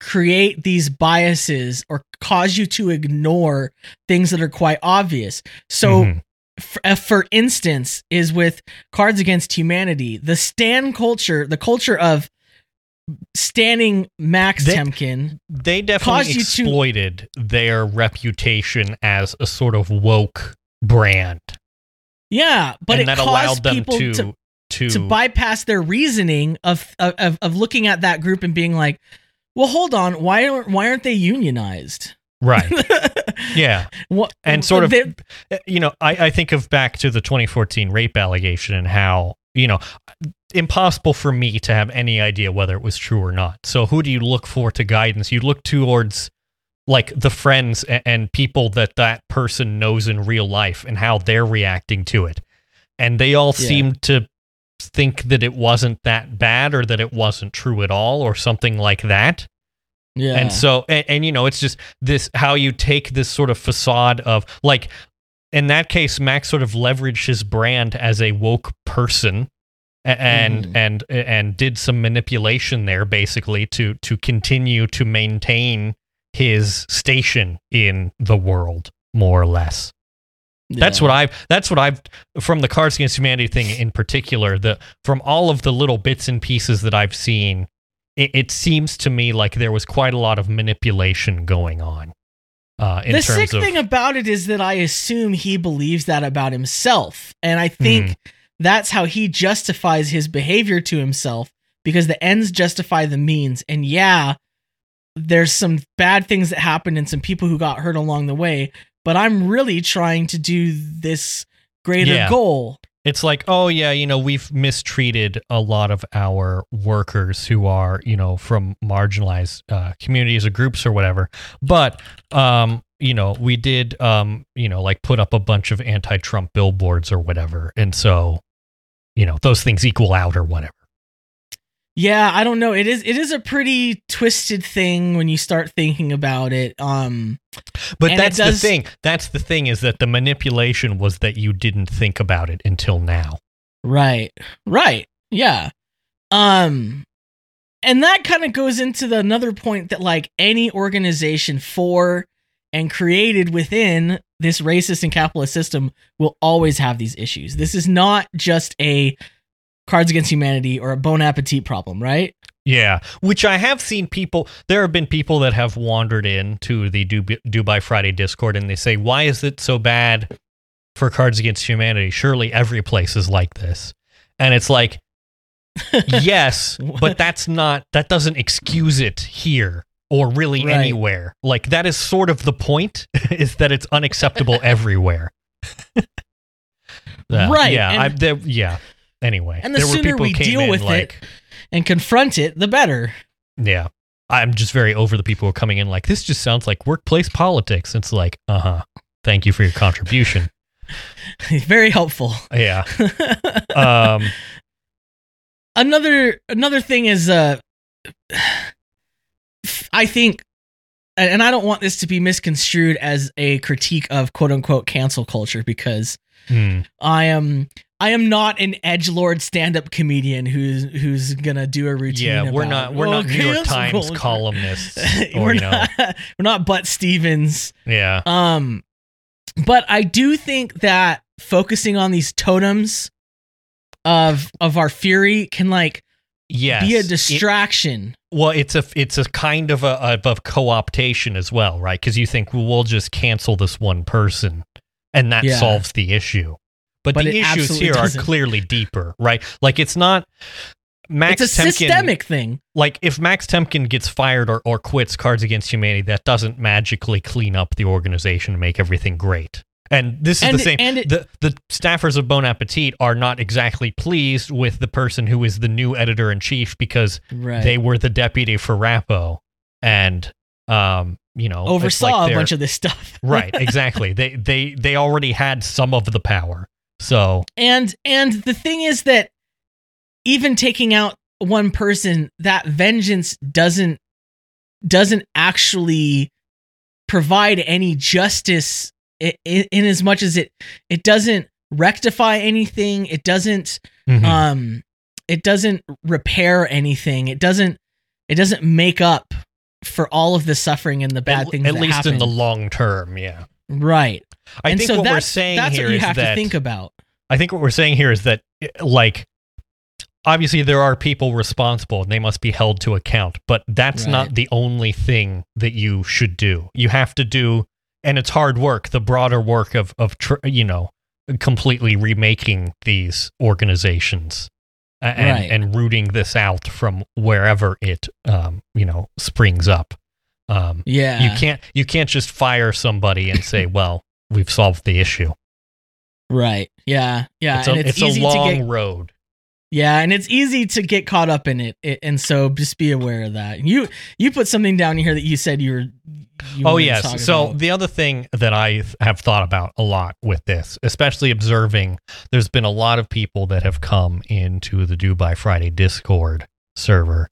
create these biases or cause you to ignore things that are quite obvious. So. Mhm. f- uh, for instance, is with Cards Against Humanity, the Stan culture, the culture of stanning Max They- Temkin. they definitely you to- exploited their reputation as a sort of woke brand, Yeah, but and it allowed them people to to, to, to bypass their reasoning of, of of looking at that group and being like, "Well, hold on, why aren't why aren't they unionized?" right. [laughs] Yeah. what and sort of uh, you know I, I think of back to the 2014 rape allegation and how you know impossible for me to have any idea whether it was true or not so who do you look for to guidance you look towards like the friends and, and people that that person knows in real life and how they're reacting to it and they all Yeah. seem to think that it wasn't that bad or that it wasn't true at all or something like that yeah, and so, and, and you know, it's just this how you take this sort of facade of like, in that case, Max sort of leveraged his brand as a woke person. And Mhm. and and did some manipulation there, basically to to continue to maintain his station in the world, more or less. That's what I've. That's what I've from the Cards Against Humanity thing in particular. The from all of the little bits and pieces that I've seen, it, it seems to me like there was quite a lot of manipulation going on. Uh, in the terms sick of thing about it is that I assume he believes that about himself. And I think Hmm. that's how he justifies his behavior to himself because the ends justify the means. And yeah, there's some bad things that happened and some people who got hurt along the way, but I'm really trying to do this greater Yeah. goal. it's like, oh yeah, you know, we've mistreated a lot of our workers who are, you know, from marginalized uh, communities or groups or whatever. But, um, you know, we did, um, you know, like put up a bunch of anti-Trump billboards or whatever, and so, you know, those things equal out or whatever. Yeah, I don't know. It is it is a pretty twisted thing when you start thinking about it. Um But that's the thing. That's the thing is that the manipulation was that you didn't think about it until now. Right. Right. Yeah. Um and that kind of goes into the another point that like any organization for and created within this racist and capitalist system will always have these issues. This is not just a Cards Against Humanity or a Bon Appetit problem, right? Yeah, which I have seen people. There have been people that have wandered into the Do By Friday Discord and they say, "Why is it so bad for Cards Against Humanity? Surely every place is like this." And it's like, [laughs] yes, but that's not. That doesn't excuse it here or really Right. anywhere. Like that is sort of the point: [laughs] is that it's unacceptable [laughs] everywhere. Uh, Right, Yeah. and- I, there, yeah. Anyway, And the there were sooner people we deal with it- And confront it, the better. yeah. I'm just very over the people who are coming in like, this just sounds like workplace politics. It's like, uh huh. Thank you for your contribution. [laughs] Very helpful. yeah. [laughs] Um, another another thing is uh I think and I don't want this to be misconstrued as a critique of quote unquote cancel culture because hmm. I am I am not an edge lord stand up comedian who's who's gonna do a routine. Yeah, we're about, not we're "Oh, not New York Times culture." columnists [laughs] or we're you know, not we're not Bret Stephens. yeah, Um, but I do think that focusing on these totems of of our fury can like yes. be a It- distraction. well, it's a it's a kind of a of, of co-optation as well, right? Because you think well, we'll just cancel this one person, and that Yeah. solves the issue. But, But the issues here doesn't. are clearly deeper, right? Like it's not Max it's a Temkin, systemic thing. like if Max Temkin gets fired or, or quits Cards Against Humanity, that doesn't magically clean up the organization and make everything great. And this is And the it- same. and it- the the staffers of Bon Appetit are not exactly pleased with the person who is the new editor in chief because Right. they were the deputy for Rappo and um you know oversaw like a bunch of this stuff. right [laughs] exactly they they they already had some of the power so and and the thing is that even taking out one person, that vengeance doesn't doesn't actually provide any justice in, in as much as it it doesn't rectify anything. It doesn't mhm. um it doesn't repair anything. It doesn't it doesn't make up for all of the suffering and the bad at, things at least in the long term yeah right. I and think so what we're saying that's here what you is have that to think about. I think what we're saying here is that, like, obviously there are people responsible and they must be held to account, but that's not the only thing that you should do. You have to do, and it's hard work, the broader work of, of tr- you know, completely remaking these organizations and, Right. and rooting this out from wherever it, um, you know, springs up. Um, Yeah. you can't you can't just fire somebody and say, [laughs] "Well, we've solved the issue." Right. Yeah. Yeah. it's and a, it's, it's easy a long get road. yeah, and it's easy to get caught up in it. it. And so just be aware of that. You you put something down here that you said you were you Oh wanted to talk yes. So about. the other thing that I have thought about a lot with this, especially observing, there's been a lot of people that have come into the Do By Friday Discord server,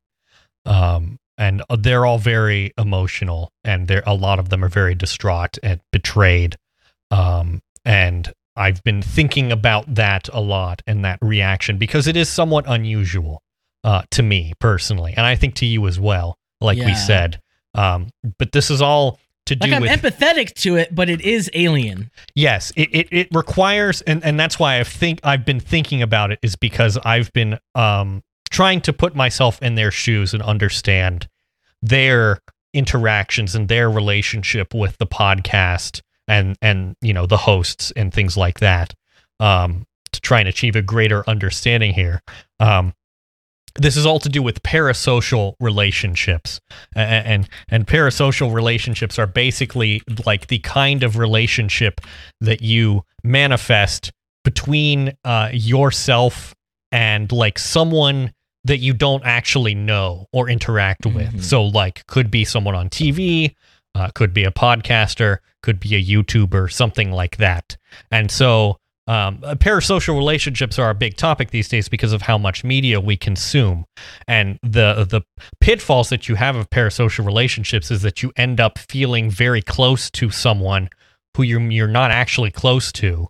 um, and uh, they're all very emotional, and there a lot of them are very distraught and betrayed, um, and I've been thinking about that a lot and that reaction because it is somewhat unusual uh, to me personally, and I think to you as well. Like we said, Um, but this is all to do Like I'm with empathetic to it, but it is alien. Yes, it, it, it requires, and, and that's why I think I've been thinking about it is because I've been um, trying to put myself in their shoes and understand their interactions and their relationship with the podcast and and you know the hosts and things like that um, to try and achieve a greater understanding here. Um, this is all to do with parasocial relationships. A- a- and and parasocial relationships are basically like the kind of relationship that you manifest between uh, yourself and like someone that you don't actually know or interact with. So like could be someone on tv uh, could be a podcaster could be a youtuber something like that and so um, uh, parasocial relationships are a big topic these days because of how much media we consume, and the the pitfalls that you have of parasocial relationships is that you end up feeling very close to someone who you're you're not actually close to,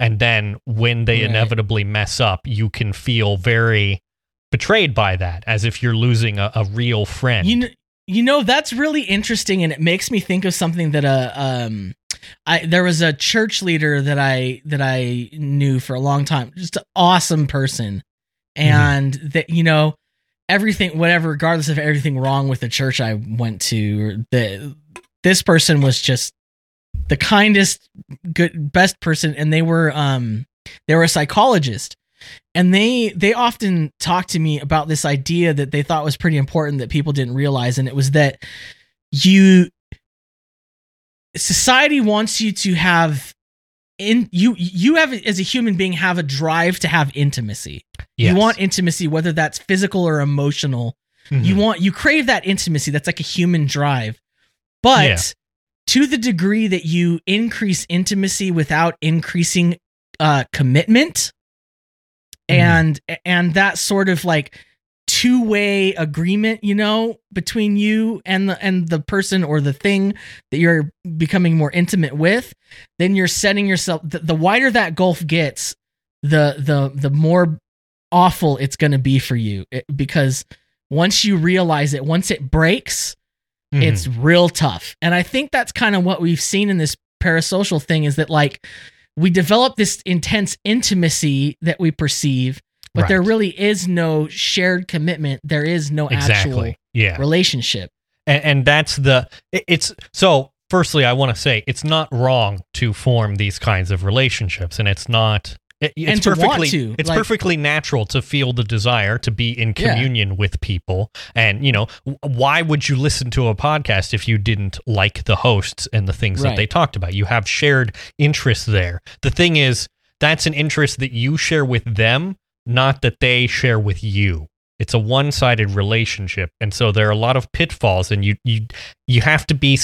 and then when they Right. inevitably mess up, you can feel very betrayed by that, as if you're losing a, a real friend. You know, you know that's really interesting, and it makes me think of something that uh, um, I there was a church leader that I that I knew for a long time, just an awesome person, and that you know everything, whatever, regardless of everything wrong with the church I went to, the this person was just the kindest, good, best person, and they were um they were a psychologist and they they often talk to me about this idea that they thought was pretty important that people didn't realize and it was that you society wants you to have in you you have as a human being have a drive to have intimacy Yes. you want intimacy whether that's physical or emotional Mhm. you want you crave that intimacy that's like a human drive but Yeah. to the degree that you increase intimacy without increasing uh commitment Mhm. and and that sort of like two-way agreement you know between you and the and the person or the thing that you're becoming more intimate with then you're setting yourself the, the wider that gulf gets the the the more awful it's going to be for you It- because once you realize it once it breaks Mhm. it's real tough. And I think that's kind of what we've seen in this parasocial thing is that like we develop this intense intimacy that we perceive, but there really is no shared commitment. There is no exactly. actual Yeah. relationship. and, and that's the it- it's so firstly i want to say it's not wrong to form these kinds of relationships and it's not it- it's And to perfectly to, it's like- perfectly natural to feel the desire to be in Yeah. communion with people. And you know why would you listen to a podcast if you didn't like the hosts and the things that they talked about? You have shared interests there. The thing is that's an interest that you share with them not that they share with you. It's a one-sided relationship. And so there are a lot of pitfalls and you you you have to be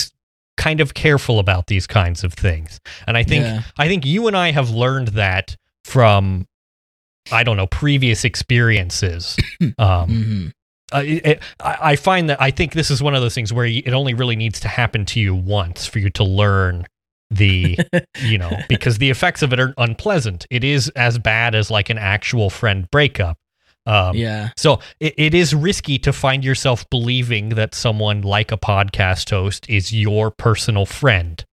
kind of careful about these kinds of things. And i think Yeah. i think you and i have learned that from i don't know previous experiences [coughs] um Mhm. uh, it, it- I, I find that I think this is one of those things where it only really needs to happen to you once for you to learn the [laughs] you know because the effects of it are unpleasant it is as bad as like an actual friend breakup um, yeah. so it, it is risky to find yourself believing that someone like a podcast host is your personal friend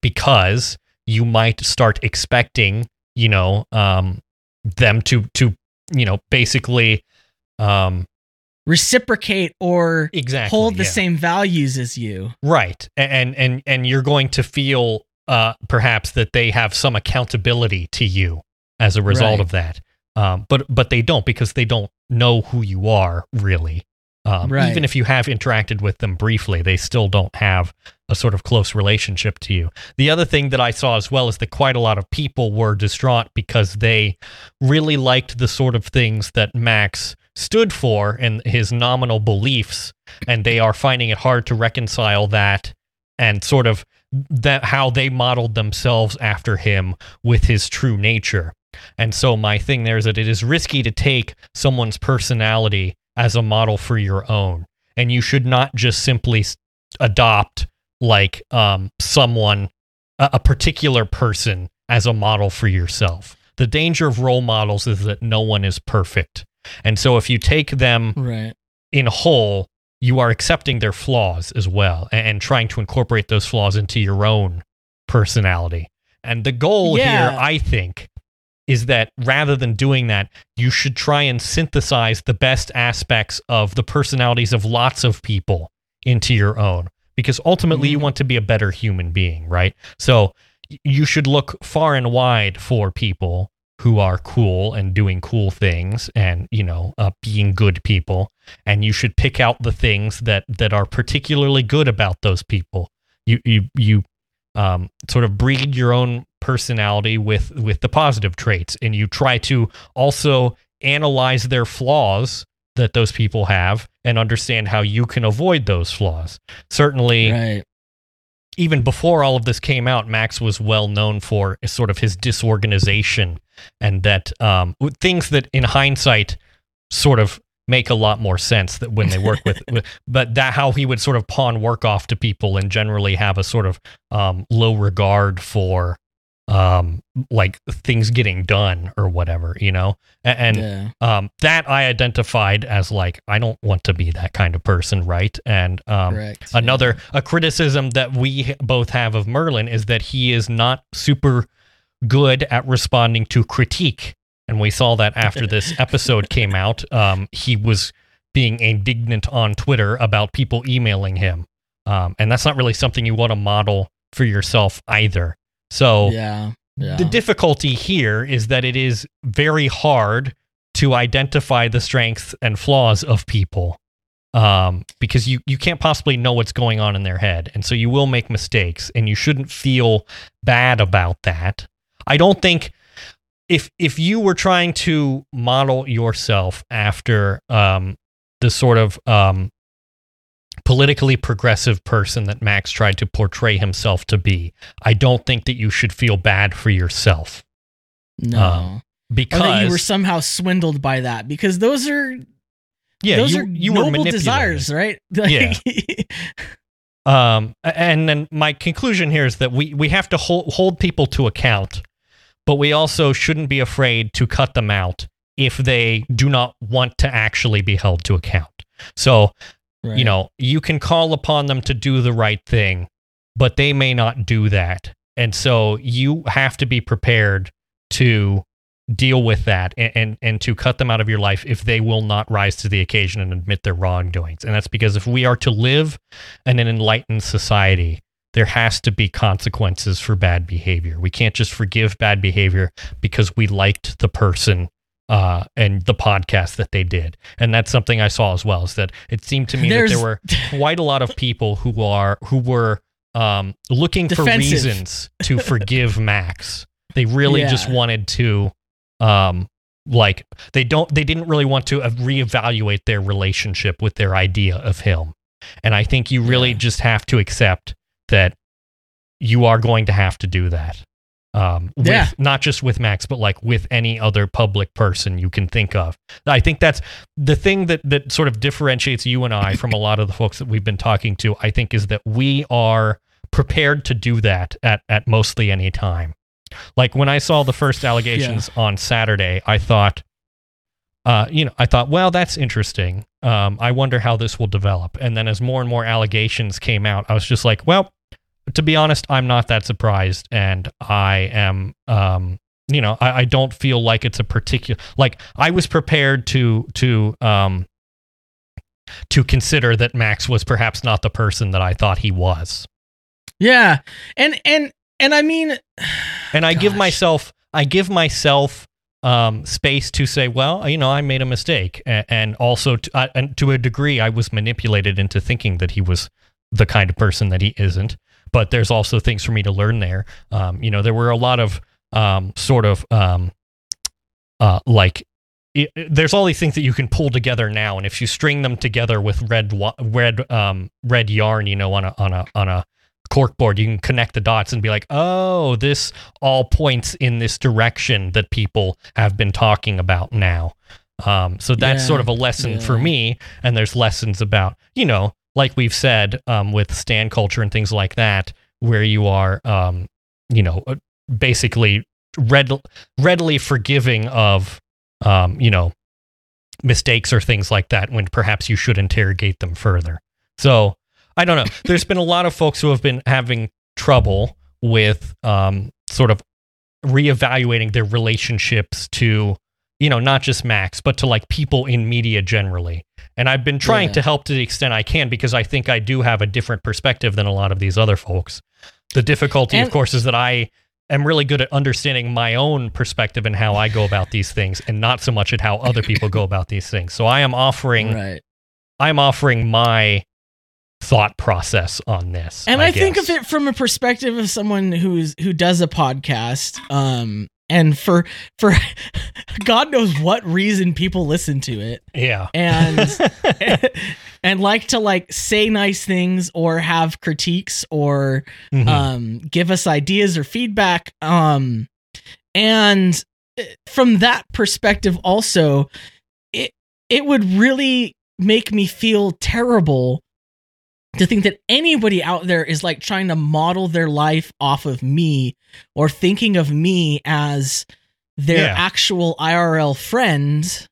because you might start expecting, you know, um, them to to you know basically um, Reciprocate or exactly hold the yeah. same values as you. right and and and you're going to feel uh, perhaps that they have some accountability to you as a result Right. of that um, but but they don't because they don't know who you are really um, Right. even if you have interacted with them briefly they still don't have a sort of close relationship to you the other thing that i saw as well is that quite a lot of people were distraught because they really liked the sort of things that max stood for and his nominal beliefs and they are finding it hard to reconcile that and sort of that how they modeled themselves after him with his true nature. And so my thing there is that it is risky to take someone's personality as a model for your own, and you should not just simply adopt like um, someone, a, a particular person, as a model for yourself. The danger of role models is that no one is perfect, and so if you take them Right. in whole, you are accepting their flaws as well and, and trying to incorporate those flaws into your own personality. And the goal Yeah. here, I think, is that rather than doing that, you should try and synthesize the best aspects of the personalities of lots of people into your own. Because ultimately, you Mhm. want to be a better human being, right? So you should look far and wide for people who are cool and doing cool things and you know uh, being good people and you should pick out the things that that are particularly good about those people you you you um, sort of breed your own personality with with the positive traits and you try to also analyze their flaws that those people have and understand how you can avoid those flaws certainly Right. even before all of this came out, Max was well known for sort of his disorganization and that um, things that in hindsight sort of make a lot more sense that when they work with, [laughs] with- but that how he would sort of pawn work off to people and generally have a sort of um, low regard for um, like things getting done or whatever, you know, and yeah. um, that I identified as like I don't want to be that kind of person, right? And um, Correct. Another a criticism that we both have of Merlin is that he is not super good at responding to critique, and we saw that after this [laughs] episode came out. Um, he was being indignant on Twitter about people emailing him, um, and that's not really something you want to model for yourself either. So Yeah. Yeah. the difficulty here is that it is very hard to identify the strengths and flaws of people um, because you, you can't possibly know what's going on in their head. And so you will make mistakes and you shouldn't feel bad about that. I don't think if if you were trying to model yourself after um, the sort of um, politically progressive person that Max tried to portray himself to be, I don't think that you should feel bad for yourself no. um, because you were somehow swindled by that because those are yeah, those you, are you noble desires, right? [laughs] Yeah. Um, and then my conclusion here is that we, we have to hold, hold people to account, but we also shouldn't be afraid to cut them out if they do not want to actually be held to account. So, Right. you know, you can call upon them to do the right thing, but they may not do that. And so you have to be prepared to deal with that and, and, and to cut them out of your life if they will not rise to the occasion and admit their wrongdoings. And that's because if we are to live in an enlightened society, there has to be consequences for bad behavior. We can't just forgive bad behavior because we liked the person uh, and the podcast that they did. And that's something I saw as well. Is that it seemed to me that there were [laughs] quite a lot of people who are who were um, looking for reasons to [laughs] forgive Max. They really just wanted to, um, like they don't they didn't really want to uh, reevaluate their relationship with their idea of him. And I think you really Yeah. just have to accept that you are going to have to do that. Um, with, Yeah. not just with Max, but like with any other public person you can think of. I think that's the thing that that sort of differentiates you and I from a lot of the folks that we've been talking to. I think is that we are prepared to do that at at mostly any time. Like when I saw the first allegations on Saturday, I thought, uh, you know, I thought, well, that's interesting. Um, I wonder how this will develop. And then as more and more allegations came out, I was just like, well, to be honest, I'm not that surprised, and I am, um, you know, I, I don't feel like it's a particular. Like I was prepared to to um to consider that Max was perhaps not the person that I thought he was. yeah. And and and I mean [sighs] and I give myself I give myself um, space to say, well, you know, I made a mistake, and, and also to, uh, and to a degree, I was manipulated into thinking that he was the kind of person that he isn't. But there's also things for me to learn there. Um, you know, there were a lot of um, sort of um, uh, like. i there's all these things that you can pull together now, and if you string them together with red, red, um, red yarn, you know, on a on a on a corkboard, you can connect the dots and be like, oh, this all points in this direction that people have been talking about now. Um, so that's Yeah, sort of a lesson for me. And there's lessons about, you know, like we've said um, with stan culture and things like that, where you are, um, you know, uh, basically read- readily forgiving of, um, you know, mistakes or things like that when perhaps you should interrogate them further. So I don't know. [laughs] There's been a lot of folks who have been having trouble with um, sort of reevaluating their relationships to, you know, not just Max, but to like people in media generally. And I've been trying Yeah. to help to the extent I can because I think I do have a different perspective than a lot of these other folks. The difficulty, of course, is that I am really good at understanding my own perspective and how I go about these things and not so much at how other people go about these things. So I am offering Right. I'm offering my thought process on this. And I, think of it from a perspective of someone who's who does a podcast. Um and for for [laughs] God knows what reason people listen to it. Yeah. And [laughs] [laughs] and like to like say nice things or have critiques or Mhm. um, give us ideas or feedback. Um, and uh, from that perspective, also, it it would really make me feel terrible to think that anybody out there is like trying to model their life off of me or thinking of me as their Yeah. actual IRL friend.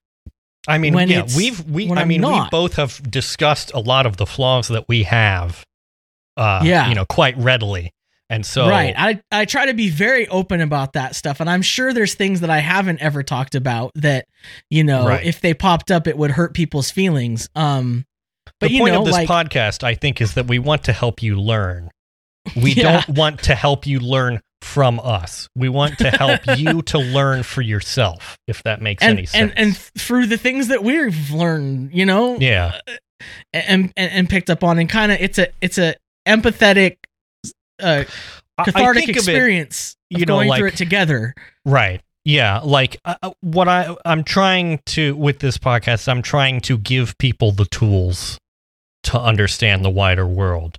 I mean, when yeah, we've we I I'm mean, we both have discussed a lot of the flaws that we have uh Yeah. you know, quite readily. And so right. I, I try to be very open about that stuff. And I'm sure there's things that I haven't ever talked about that, you know, Right. if they popped up, it would hurt people's feelings. Um, but the you point know, of this like, podcast, I think, is that we want to help you learn. We [laughs] Yeah. don't want to help you learn from us. We want to help [laughs] you to learn for yourself, if that makes and, any sense. and, and through the things that we've learned, you know, yeah. and, and, and picked up on and kind of, it's a, it's a empathetic, uh, cathartic it- experience of you know, going through it together. Right. Yeah, like uh, uh, what I I'm trying to with this podcast, I'm trying to give people the tools to understand the wider world.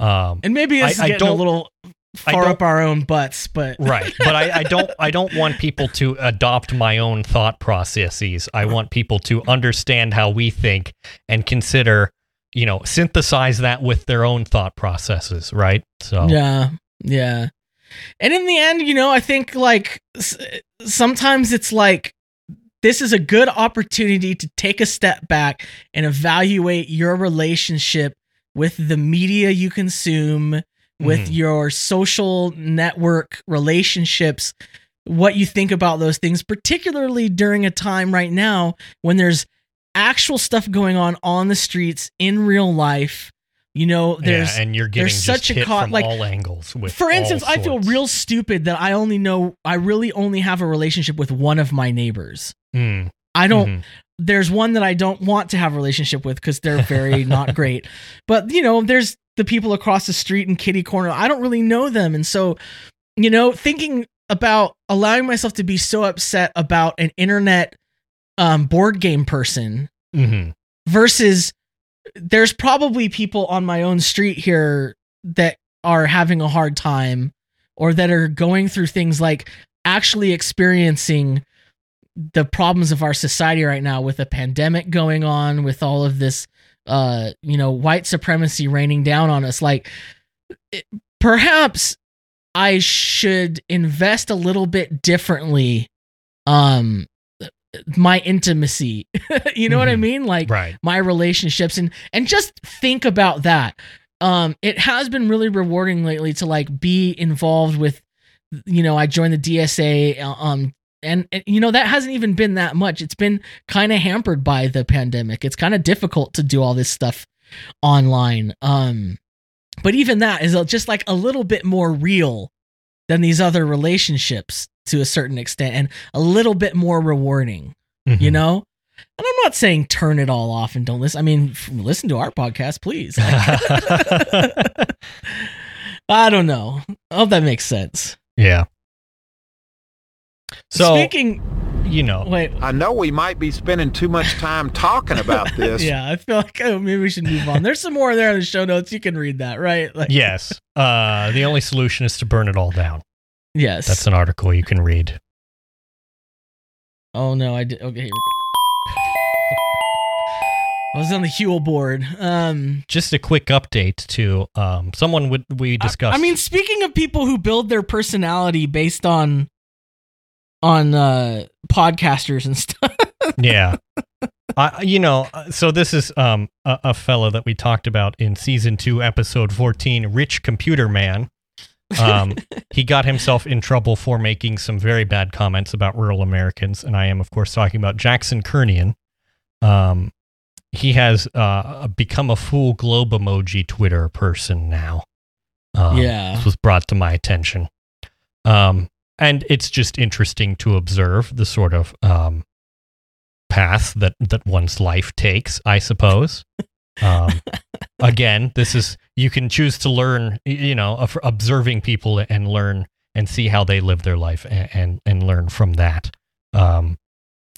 Um, And maybe this I- is I getting a little far up our own butts, but [laughs] right, but I, I don't I don't want people to adopt my own thought processes. I want people to understand how we think and consider, you know, synthesize that with their own thought processes. Right. So Yeah, yeah. And in the end, you know, I think like sometimes it's like this is a good opportunity to take a step back and evaluate your relationship with the media you consume, with Mhm. your social network relationships, what you think about those things, particularly during a time right now when there's actual stuff going on on the streets in real life. You know, there's yeah, and you're getting there's such a from like- all angles. With for instance, I feel real stupid that I only know I really only have a relationship with one of my neighbors. Mm, I don't mhm. there's one that I don't want to have a relationship with because they're very [laughs] not great. But you know, there's the people across the street in Kitty Corner. I don't really know them. And so, you know, thinking about allowing myself to be so upset about an internet um board game person Mhm. versus there's probably people on my own street here that are having a hard time or that are going through things like actually experiencing the problems of our society right now with a pandemic going on with all of this uh you know white supremacy raining down on us. Like it, perhaps i should invest a little bit differently um my intimacy [laughs] you know what i Mhm. mean? Like Right. my relationships and and just think about that. Um it has been really rewarding lately to like be involved with you know i joined the dsa uh, um and, and you know that hasn't even been that much. It's been kind of hampered by the pandemic. It's kind of difficult to do all this stuff online. Um but even that is just like a little bit more real than these other relationships to a certain extent and a little bit more rewarding you Mhm. know? And i'm not saying turn it all off and don't listen. I mean f- listen to our podcast please. [laughs] I don't know. I hope that makes sense. Yeah. So speaking you know, wait I know we might be spending too much time talking about [laughs] this. yeah i feel like oh, maybe we should move on there's some more there in the show notes you can read that right like yes. [laughs] Uh, the only solution is to burn it all down. yes That's an article you can read. oh no i did okay here we go [laughs] I was on the Huell board. Um, Just a quick update to um, someone would we I- discussed. I, mean, speaking of people who build their personality based on on uh podcasters and stuff, [laughs] yeah. I you know, so this is um a, a fellow that we talked about in season two, episode fourteen, Rich Computer Man. Um, [laughs] he got himself in trouble for making some very bad comments about rural Americans, and I am, of course, talking about Jackson Kernion. Um, he has uh, become a full globe emoji Twitter person now. Um, Yeah. this was brought to my attention, um, and it's just interesting to observe the sort of um, path that that one's life takes, I suppose. Um, [laughs] again, this is you can choose to learn, you know, of observing people and learn and see how they live their life and and, and learn from that. Um,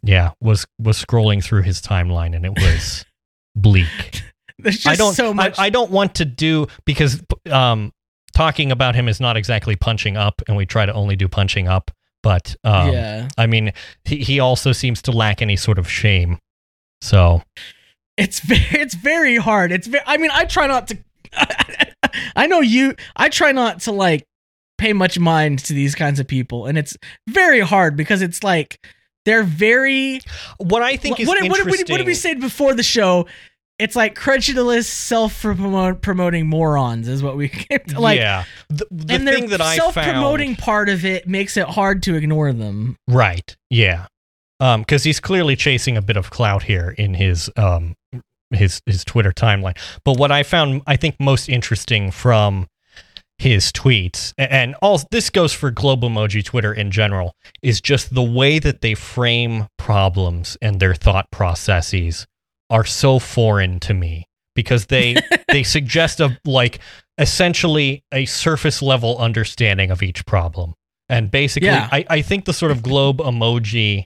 yeah, was was scrolling through his timeline and it was [laughs] bleak. There's just I don't so much. I, I don't want to do because um talking about him is not exactly punching up and we try to only do punching up, but um yeah. I mean he, he also seems to lack any sort of shame. So It's very, [laughs] it's very hard. It's very, I mean, I try not to. [laughs] I know you. I try not to like pay much mind to these kinds of people, and it's very hard because it's like they're very. what I think is what, what, did we, interesting what did we say before the show? It's like credulous, self-promoting morons is what we [laughs] came to like. yeah. The, the and thing that I self-promoting found part of it makes it hard to ignore them. right. Yeah. Um cuz he's clearly chasing a bit of clout here in his um his his Twitter timeline. But what I found I think most interesting from his tweets and all this goes for global emoji Twitter in general is just the way that they frame problems and their thought processes are so foreign to me because they [laughs] they suggest a like essentially a surface level understanding of each problem and basically Yeah. I, I think the sort of globe emoji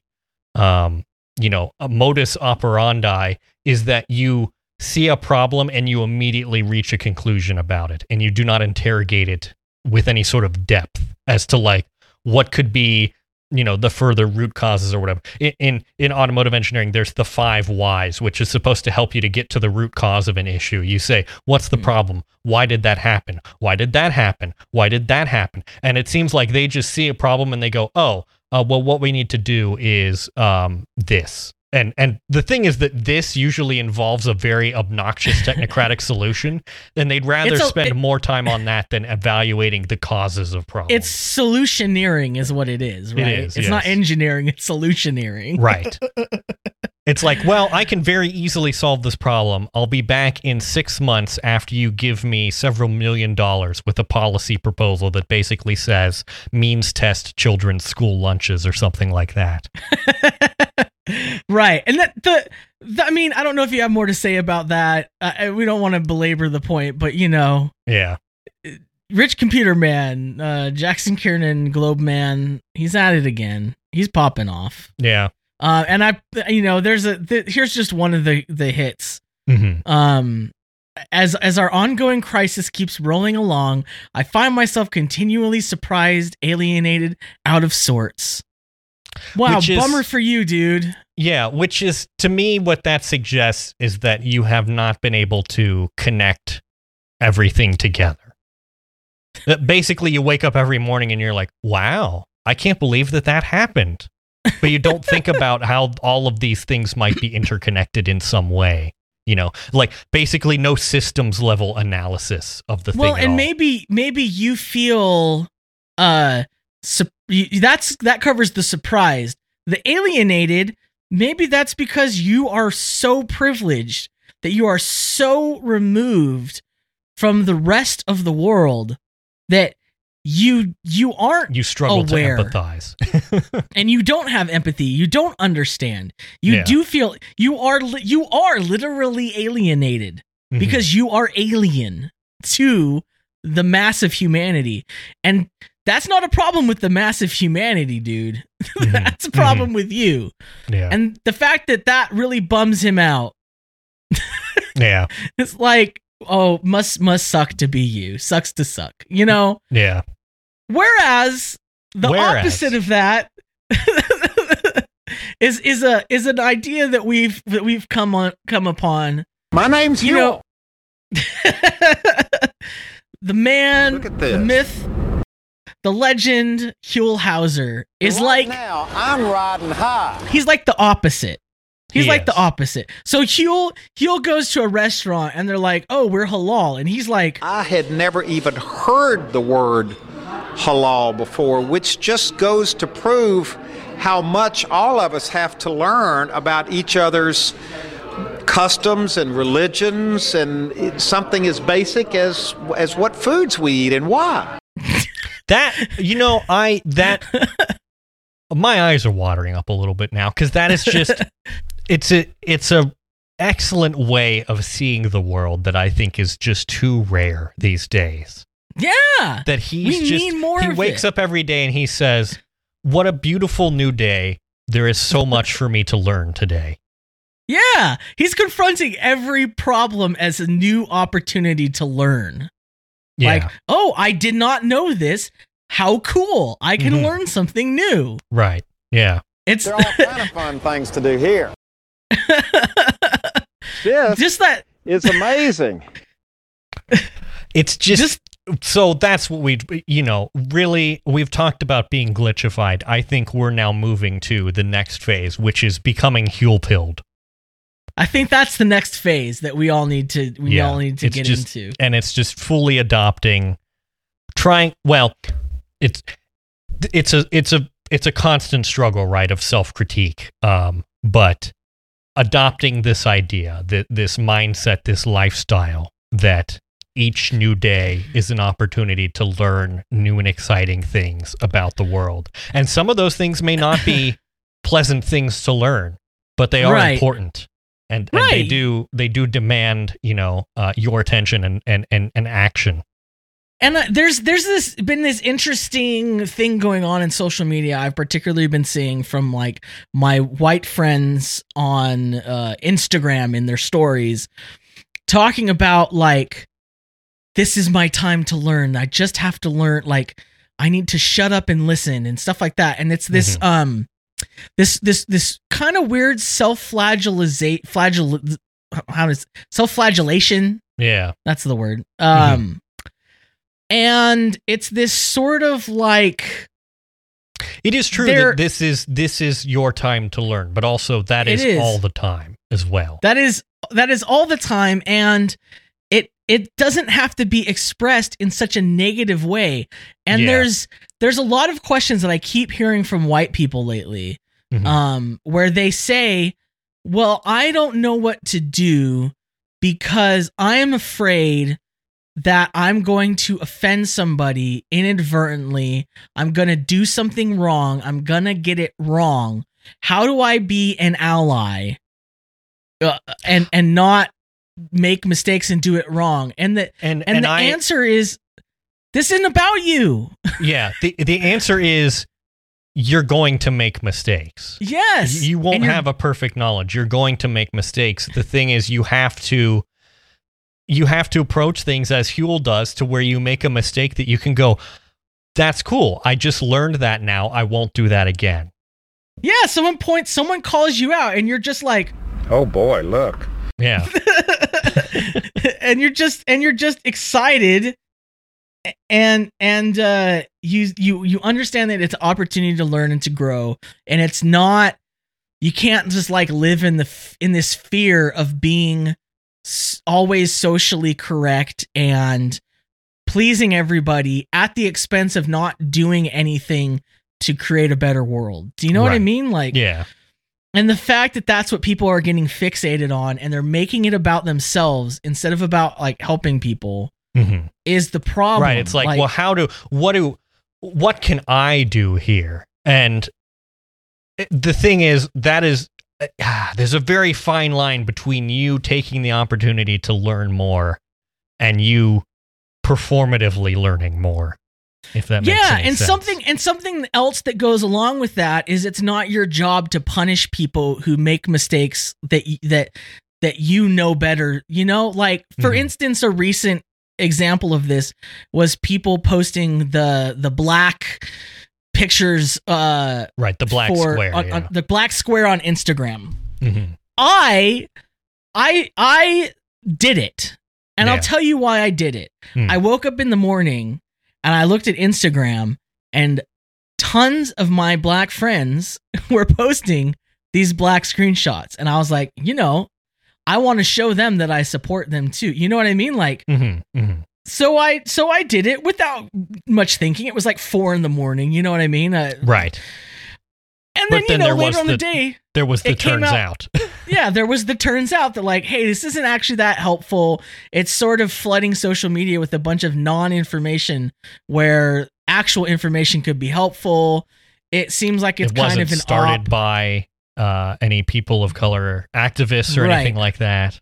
um you know a modus operandi is that you see a problem and you immediately reach a conclusion about it and you do not interrogate it with any sort of depth as to like what could be you know the further root causes or whatever. In in, in automotive engineering there's the five whys which is supposed to help you to get to the root cause of an issue. You say what's the Hmm. problem? Why did that happen? Why did that happen? Why did that happen? And it seems like they just see a problem and they go oh uh, well what we need to do is um, this and and the thing is that this usually involves a very obnoxious technocratic [laughs] solution and they'd rather a- spend it- more time on that than evaluating the causes of problems It's solutioneering, is what it is, right? is, it's not engineering; it's solutioneering. Right. [laughs] it's like, well, I can very easily solve this problem. I'll be back in six months after you give me several million dollars with a policy proposal that basically says means test children's school lunches or something like that. [laughs] right. And that the, the i mean i don't know if you have more to say about that. Uh, we don't want to belabor the point but you know Yeah. rich computer man uh jackson kernion globe man he's at it again. He's popping off. Yeah. uh and i you know there's a th- here's just one of the the hits. Hmm um as as our ongoing crisis keeps rolling along i find myself continually surprised alienated out of sorts wow is- bummer for you dude Yeah. Which is, to me, what that suggests is that you have not been able to connect everything together. That basically, you wake up every morning and you're like, wow, I can't believe that that happened. But you don't think [laughs] about how all of these things might be interconnected in some way. You know, like basically no systems level analysis of the well thing. at and all. maybe maybe you feel uh su- that's that covers the surprised the alienated maybe that's because you are so privileged that you are so removed from the rest of the world that you you aren't you struggle aware. to empathize. [laughs] and you don't have empathy you don't understand you Yeah. do feel you are you are literally alienated Mhm. because you are alien to the mass of humanity and that's not a problem with the massive humanity dude [laughs] Mhm. that's a problem with you yeah, and the fact that that really bums him out yeah, [laughs] it's like oh must must suck to be you sucks to suck you know yeah. Whereas the Whereas. opposite of that [laughs] is is a is an idea that we've that we've come on come upon. My name's You Huell. know, the man, Look at the myth, the legend, Huell Howser is Right like now I'm riding high. he's like the opposite. He's like the opposite. So Huell Huell goes to a restaurant and they're like, "Oh, we're halal," and he's like, I had never even heard the word halal before, which just goes to prove how much all of us have to learn about each other's customs and religions and something as basic as as what foods we eat and why. That you know, I that my eyes are watering up a little bit now because that is just [laughs] it's a it's a excellent way of seeing the world that I think is just too rare these days. "Yeah, That he's We just need more he wakes it. up every day and he says, "What a beautiful new day. There is so [laughs] much for me to learn today." yeah." He's confronting every problem as a new opportunity to learn. Yeah. Like, "Oh, I did not know this. How cool! I can Mhm. learn something new." right. Yeah. It's There are all kind of [laughs] fun things to do here. [laughs] This just that is amazing. [laughs] It's just, Just- so that's what we you know, really we've talked about being glitchified. I think we're now moving to the next phase, which is becoming Huell pilled. I think that's the next phase that we all need to we Yeah, all need to get just- into. And it's just fully adopting trying well, it's it's a it's a it's a constant struggle, right, of self-critique. Um, but adopting this idea, that this mindset, this lifestyle that each new day is an opportunity to learn new and exciting things about the world. And some of those things may not be [laughs] pleasant things to learn, but they are Right. important. And, and they do they do demand, you know, uh, your attention and, and, and, and action. And uh, there's there's this been this interesting thing going on in social media. I've particularly been seeing from like my white friends on uh, Instagram in their stories, talking about like, this is my time to learn. I just have to learn. Like, I need to shut up and listen and stuff like that. And it's this um, this this this kind of weird self flagellate flagell how does self flagellation Yeah. that's the word. Um and it's this sort of like It is true that this is this is your time to learn, but also that is, is. all the time as well. that is that is all the time and it it doesn't have to be expressed in such a negative way. And Yeah. there's there's a lot of questions that I keep hearing from white people lately Mhm. um where they say, "Well, I don't know what to do because I am afraid that I'm going to offend somebody inadvertently. I'm going to do something wrong. I'm going to get it wrong. How do I be an ally uh, and and not make mistakes and do it wrong?" And the and and, and, the I answer is this isn't about you. yeah, the the answer is you're going to make mistakes. Yes. You won't have a perfect knowledge. You're going to make mistakes. The thing is you have to you have to approach things as Huell does to where you make a mistake that you can go, that's cool. I just learned that now. I won't do that again. Yeah, someone points someone calls you out and you're just like Oh boy, look. Yeah. [laughs] and you're just and you're just excited and and uh you you you understand that it's an opportunity to learn and to grow and it's not you can't just like live in the in this fear of being always socially correct and pleasing everybody at the expense of not doing anything to create a better world. Do you know what I mean? Like Yeah. and the fact that that's what people are getting fixated on and they're making it about themselves instead of about like helping people hmm is the problem. Right. It's like, well, how do what do what can I do here? And the thing is, that is ah, there's a very fine line between you taking the opportunity to learn more and you performatively learning more. If that makes yeah, and sense. something and something else that goes along with that is it's not your job to punish people who make mistakes that that that you know better. You know, like for Mhm. instance, a recent example of this was people posting the the black pictures uh right the black for square. on, yeah. on- the black square on Instagram. Mhm. I I I did it. And Yeah. I'll tell you why I did it. Hmm. I woke up in the morning and I looked at Instagram and tons of my black friends [laughs] were posting these black screenshots and I was like, you know, I want to show them that I support them too. You know what I mean? Like hmm hmm so I so I did it without much thinking. It was like four in the morning. You know what I mean? Uh, Right. and then, then you know later on the the- day, There was the turns out- out. [laughs] yeah, there was the turns out that like, hey, this isn't actually that helpful. It's sort of flooding social media with a bunch of non-information where actual information could be helpful. It seems like it's it kind of an started op. by uh, any people of color activists or Right. anything like that.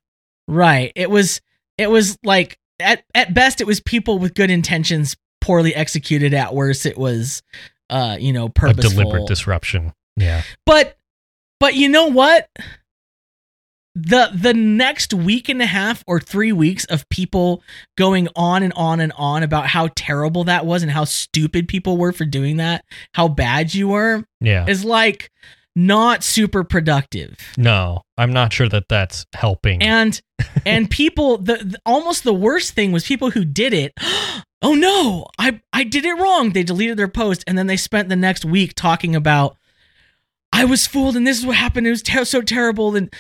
Right. It was it was like at at best it was people with good intentions poorly executed at worst it was uh you know A purposeful. deliberate disruption. Yeah. But but you know what? The the next week and a half or 3 weeks of people going on and on and on about how terrible that was and how stupid people were for doing that, how bad you were Yeah. is like not super productive. No, I'm not sure that that's helping. And [laughs] and people the, the almost the worst thing was people who did it [gasps] oh no i i did it wrong they deleted their post and then they spent the next week talking about i was fooled and this is what happened it was ter- so terrible and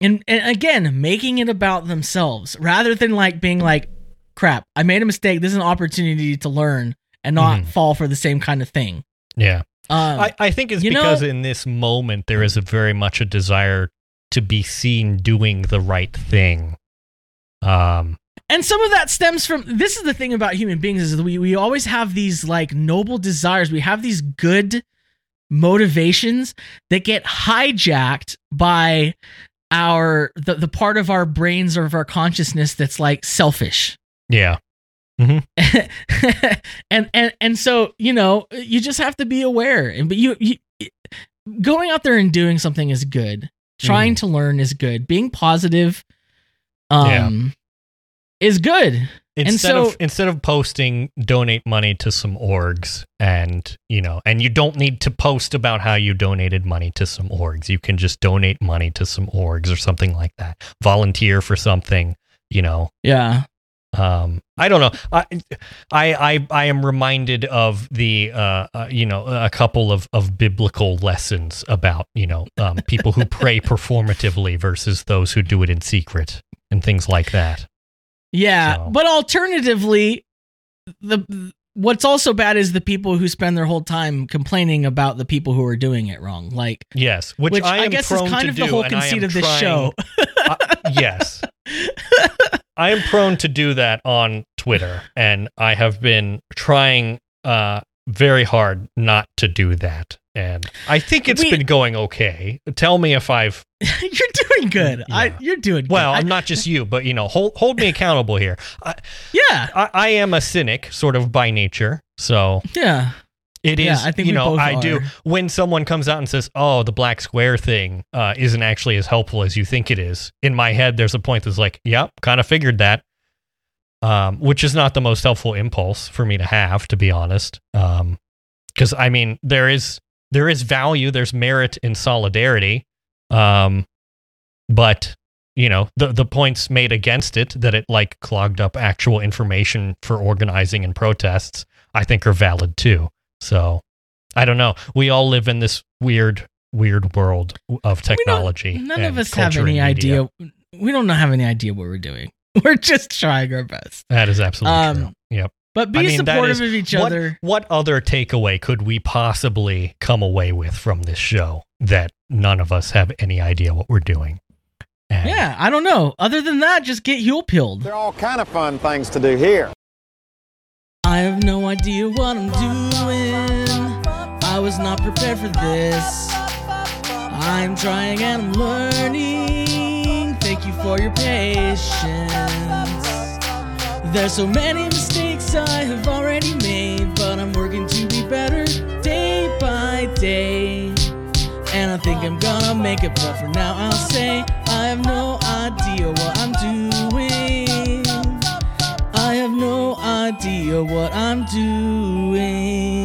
and and again making it about themselves rather than like being like crap i made a mistake this is an opportunity to learn and not Mhm. fall for the same kind of thing yeah. Um I, I think it's you know- because in this moment there is a very much a desire to be seen doing the right thing. Um and some of that stems from this is the thing about human beings is that we, we always have these like noble desires we have these good motivations that get hijacked by our the, the part of our brains or of our consciousness that's like selfish yeah. [laughs] and and and so you know you just have to be aware. And but you, you going out there and doing something is good. Trying to learn is good. Being positive um is good. Instead so- of instead of posting donate money to some orgs and you know and you don't need to post about how you donated money to some orgs. You can just donate money to some orgs or something like that. Volunteer for something, you know. yeah um i don't know i i i, I am reminded of the uh, uh you know a couple of of biblical lessons about you know um people who [laughs] pray performatively versus those who do it in secret and things like that Yeah, So- but alternatively, the what's also bad is the people who spend their whole time complaining about the people who are doing it wrong. Like, yes which, which, I, I, guess is kind of the whole and I am conceit of this trying- show. [laughs] uh, yes [laughs] i am prone to do that on twitter and i have been trying uh very hard not to do that and i think it's We- been going okay tell me if i've [laughs] you're doing good. I, you're doing good. Well, I'm not just you, but you know, hold hold me accountable here. I, yeah, I, I am a cynic, sort of by nature, so yeah, it is. Yeah, I think you know, I do. When someone comes out and says, "Oh, the black square thing uh, isn't actually as helpful as you think it is," in my head, there's a point that's like, "Yep, kind of figured that." Um, which is not the most helpful impulse for me to have, to be honest. Um, because I mean, there is there is value, there's merit in solidarity. Um, but you know the the points made against it that it like clogged up actual information for organizing and protests i think are valid too so i don't know we all live in this weird weird world of technology none of us have any idea. We don't have any idea what we're doing. [laughs] We're just trying our best. that is absolutely Um, true yep But be I mean, supportive is- of each what, other. what other takeaway could we possibly come away with from this show that none of us have any idea what we're doing And Yeah, I don't know. Other than that, just get Huell pilled. There are all kind of fun things to do here. I have no idea what I'm doing. I was not prepared for this. I'm trying and I'm learning. Thank you for your patience. There's so many mistakes I have already made, but I'm working to be better day by day. And I think I'm gonna make it, but for now I'll say I have no idea what I'm doing. idea what I'm doing.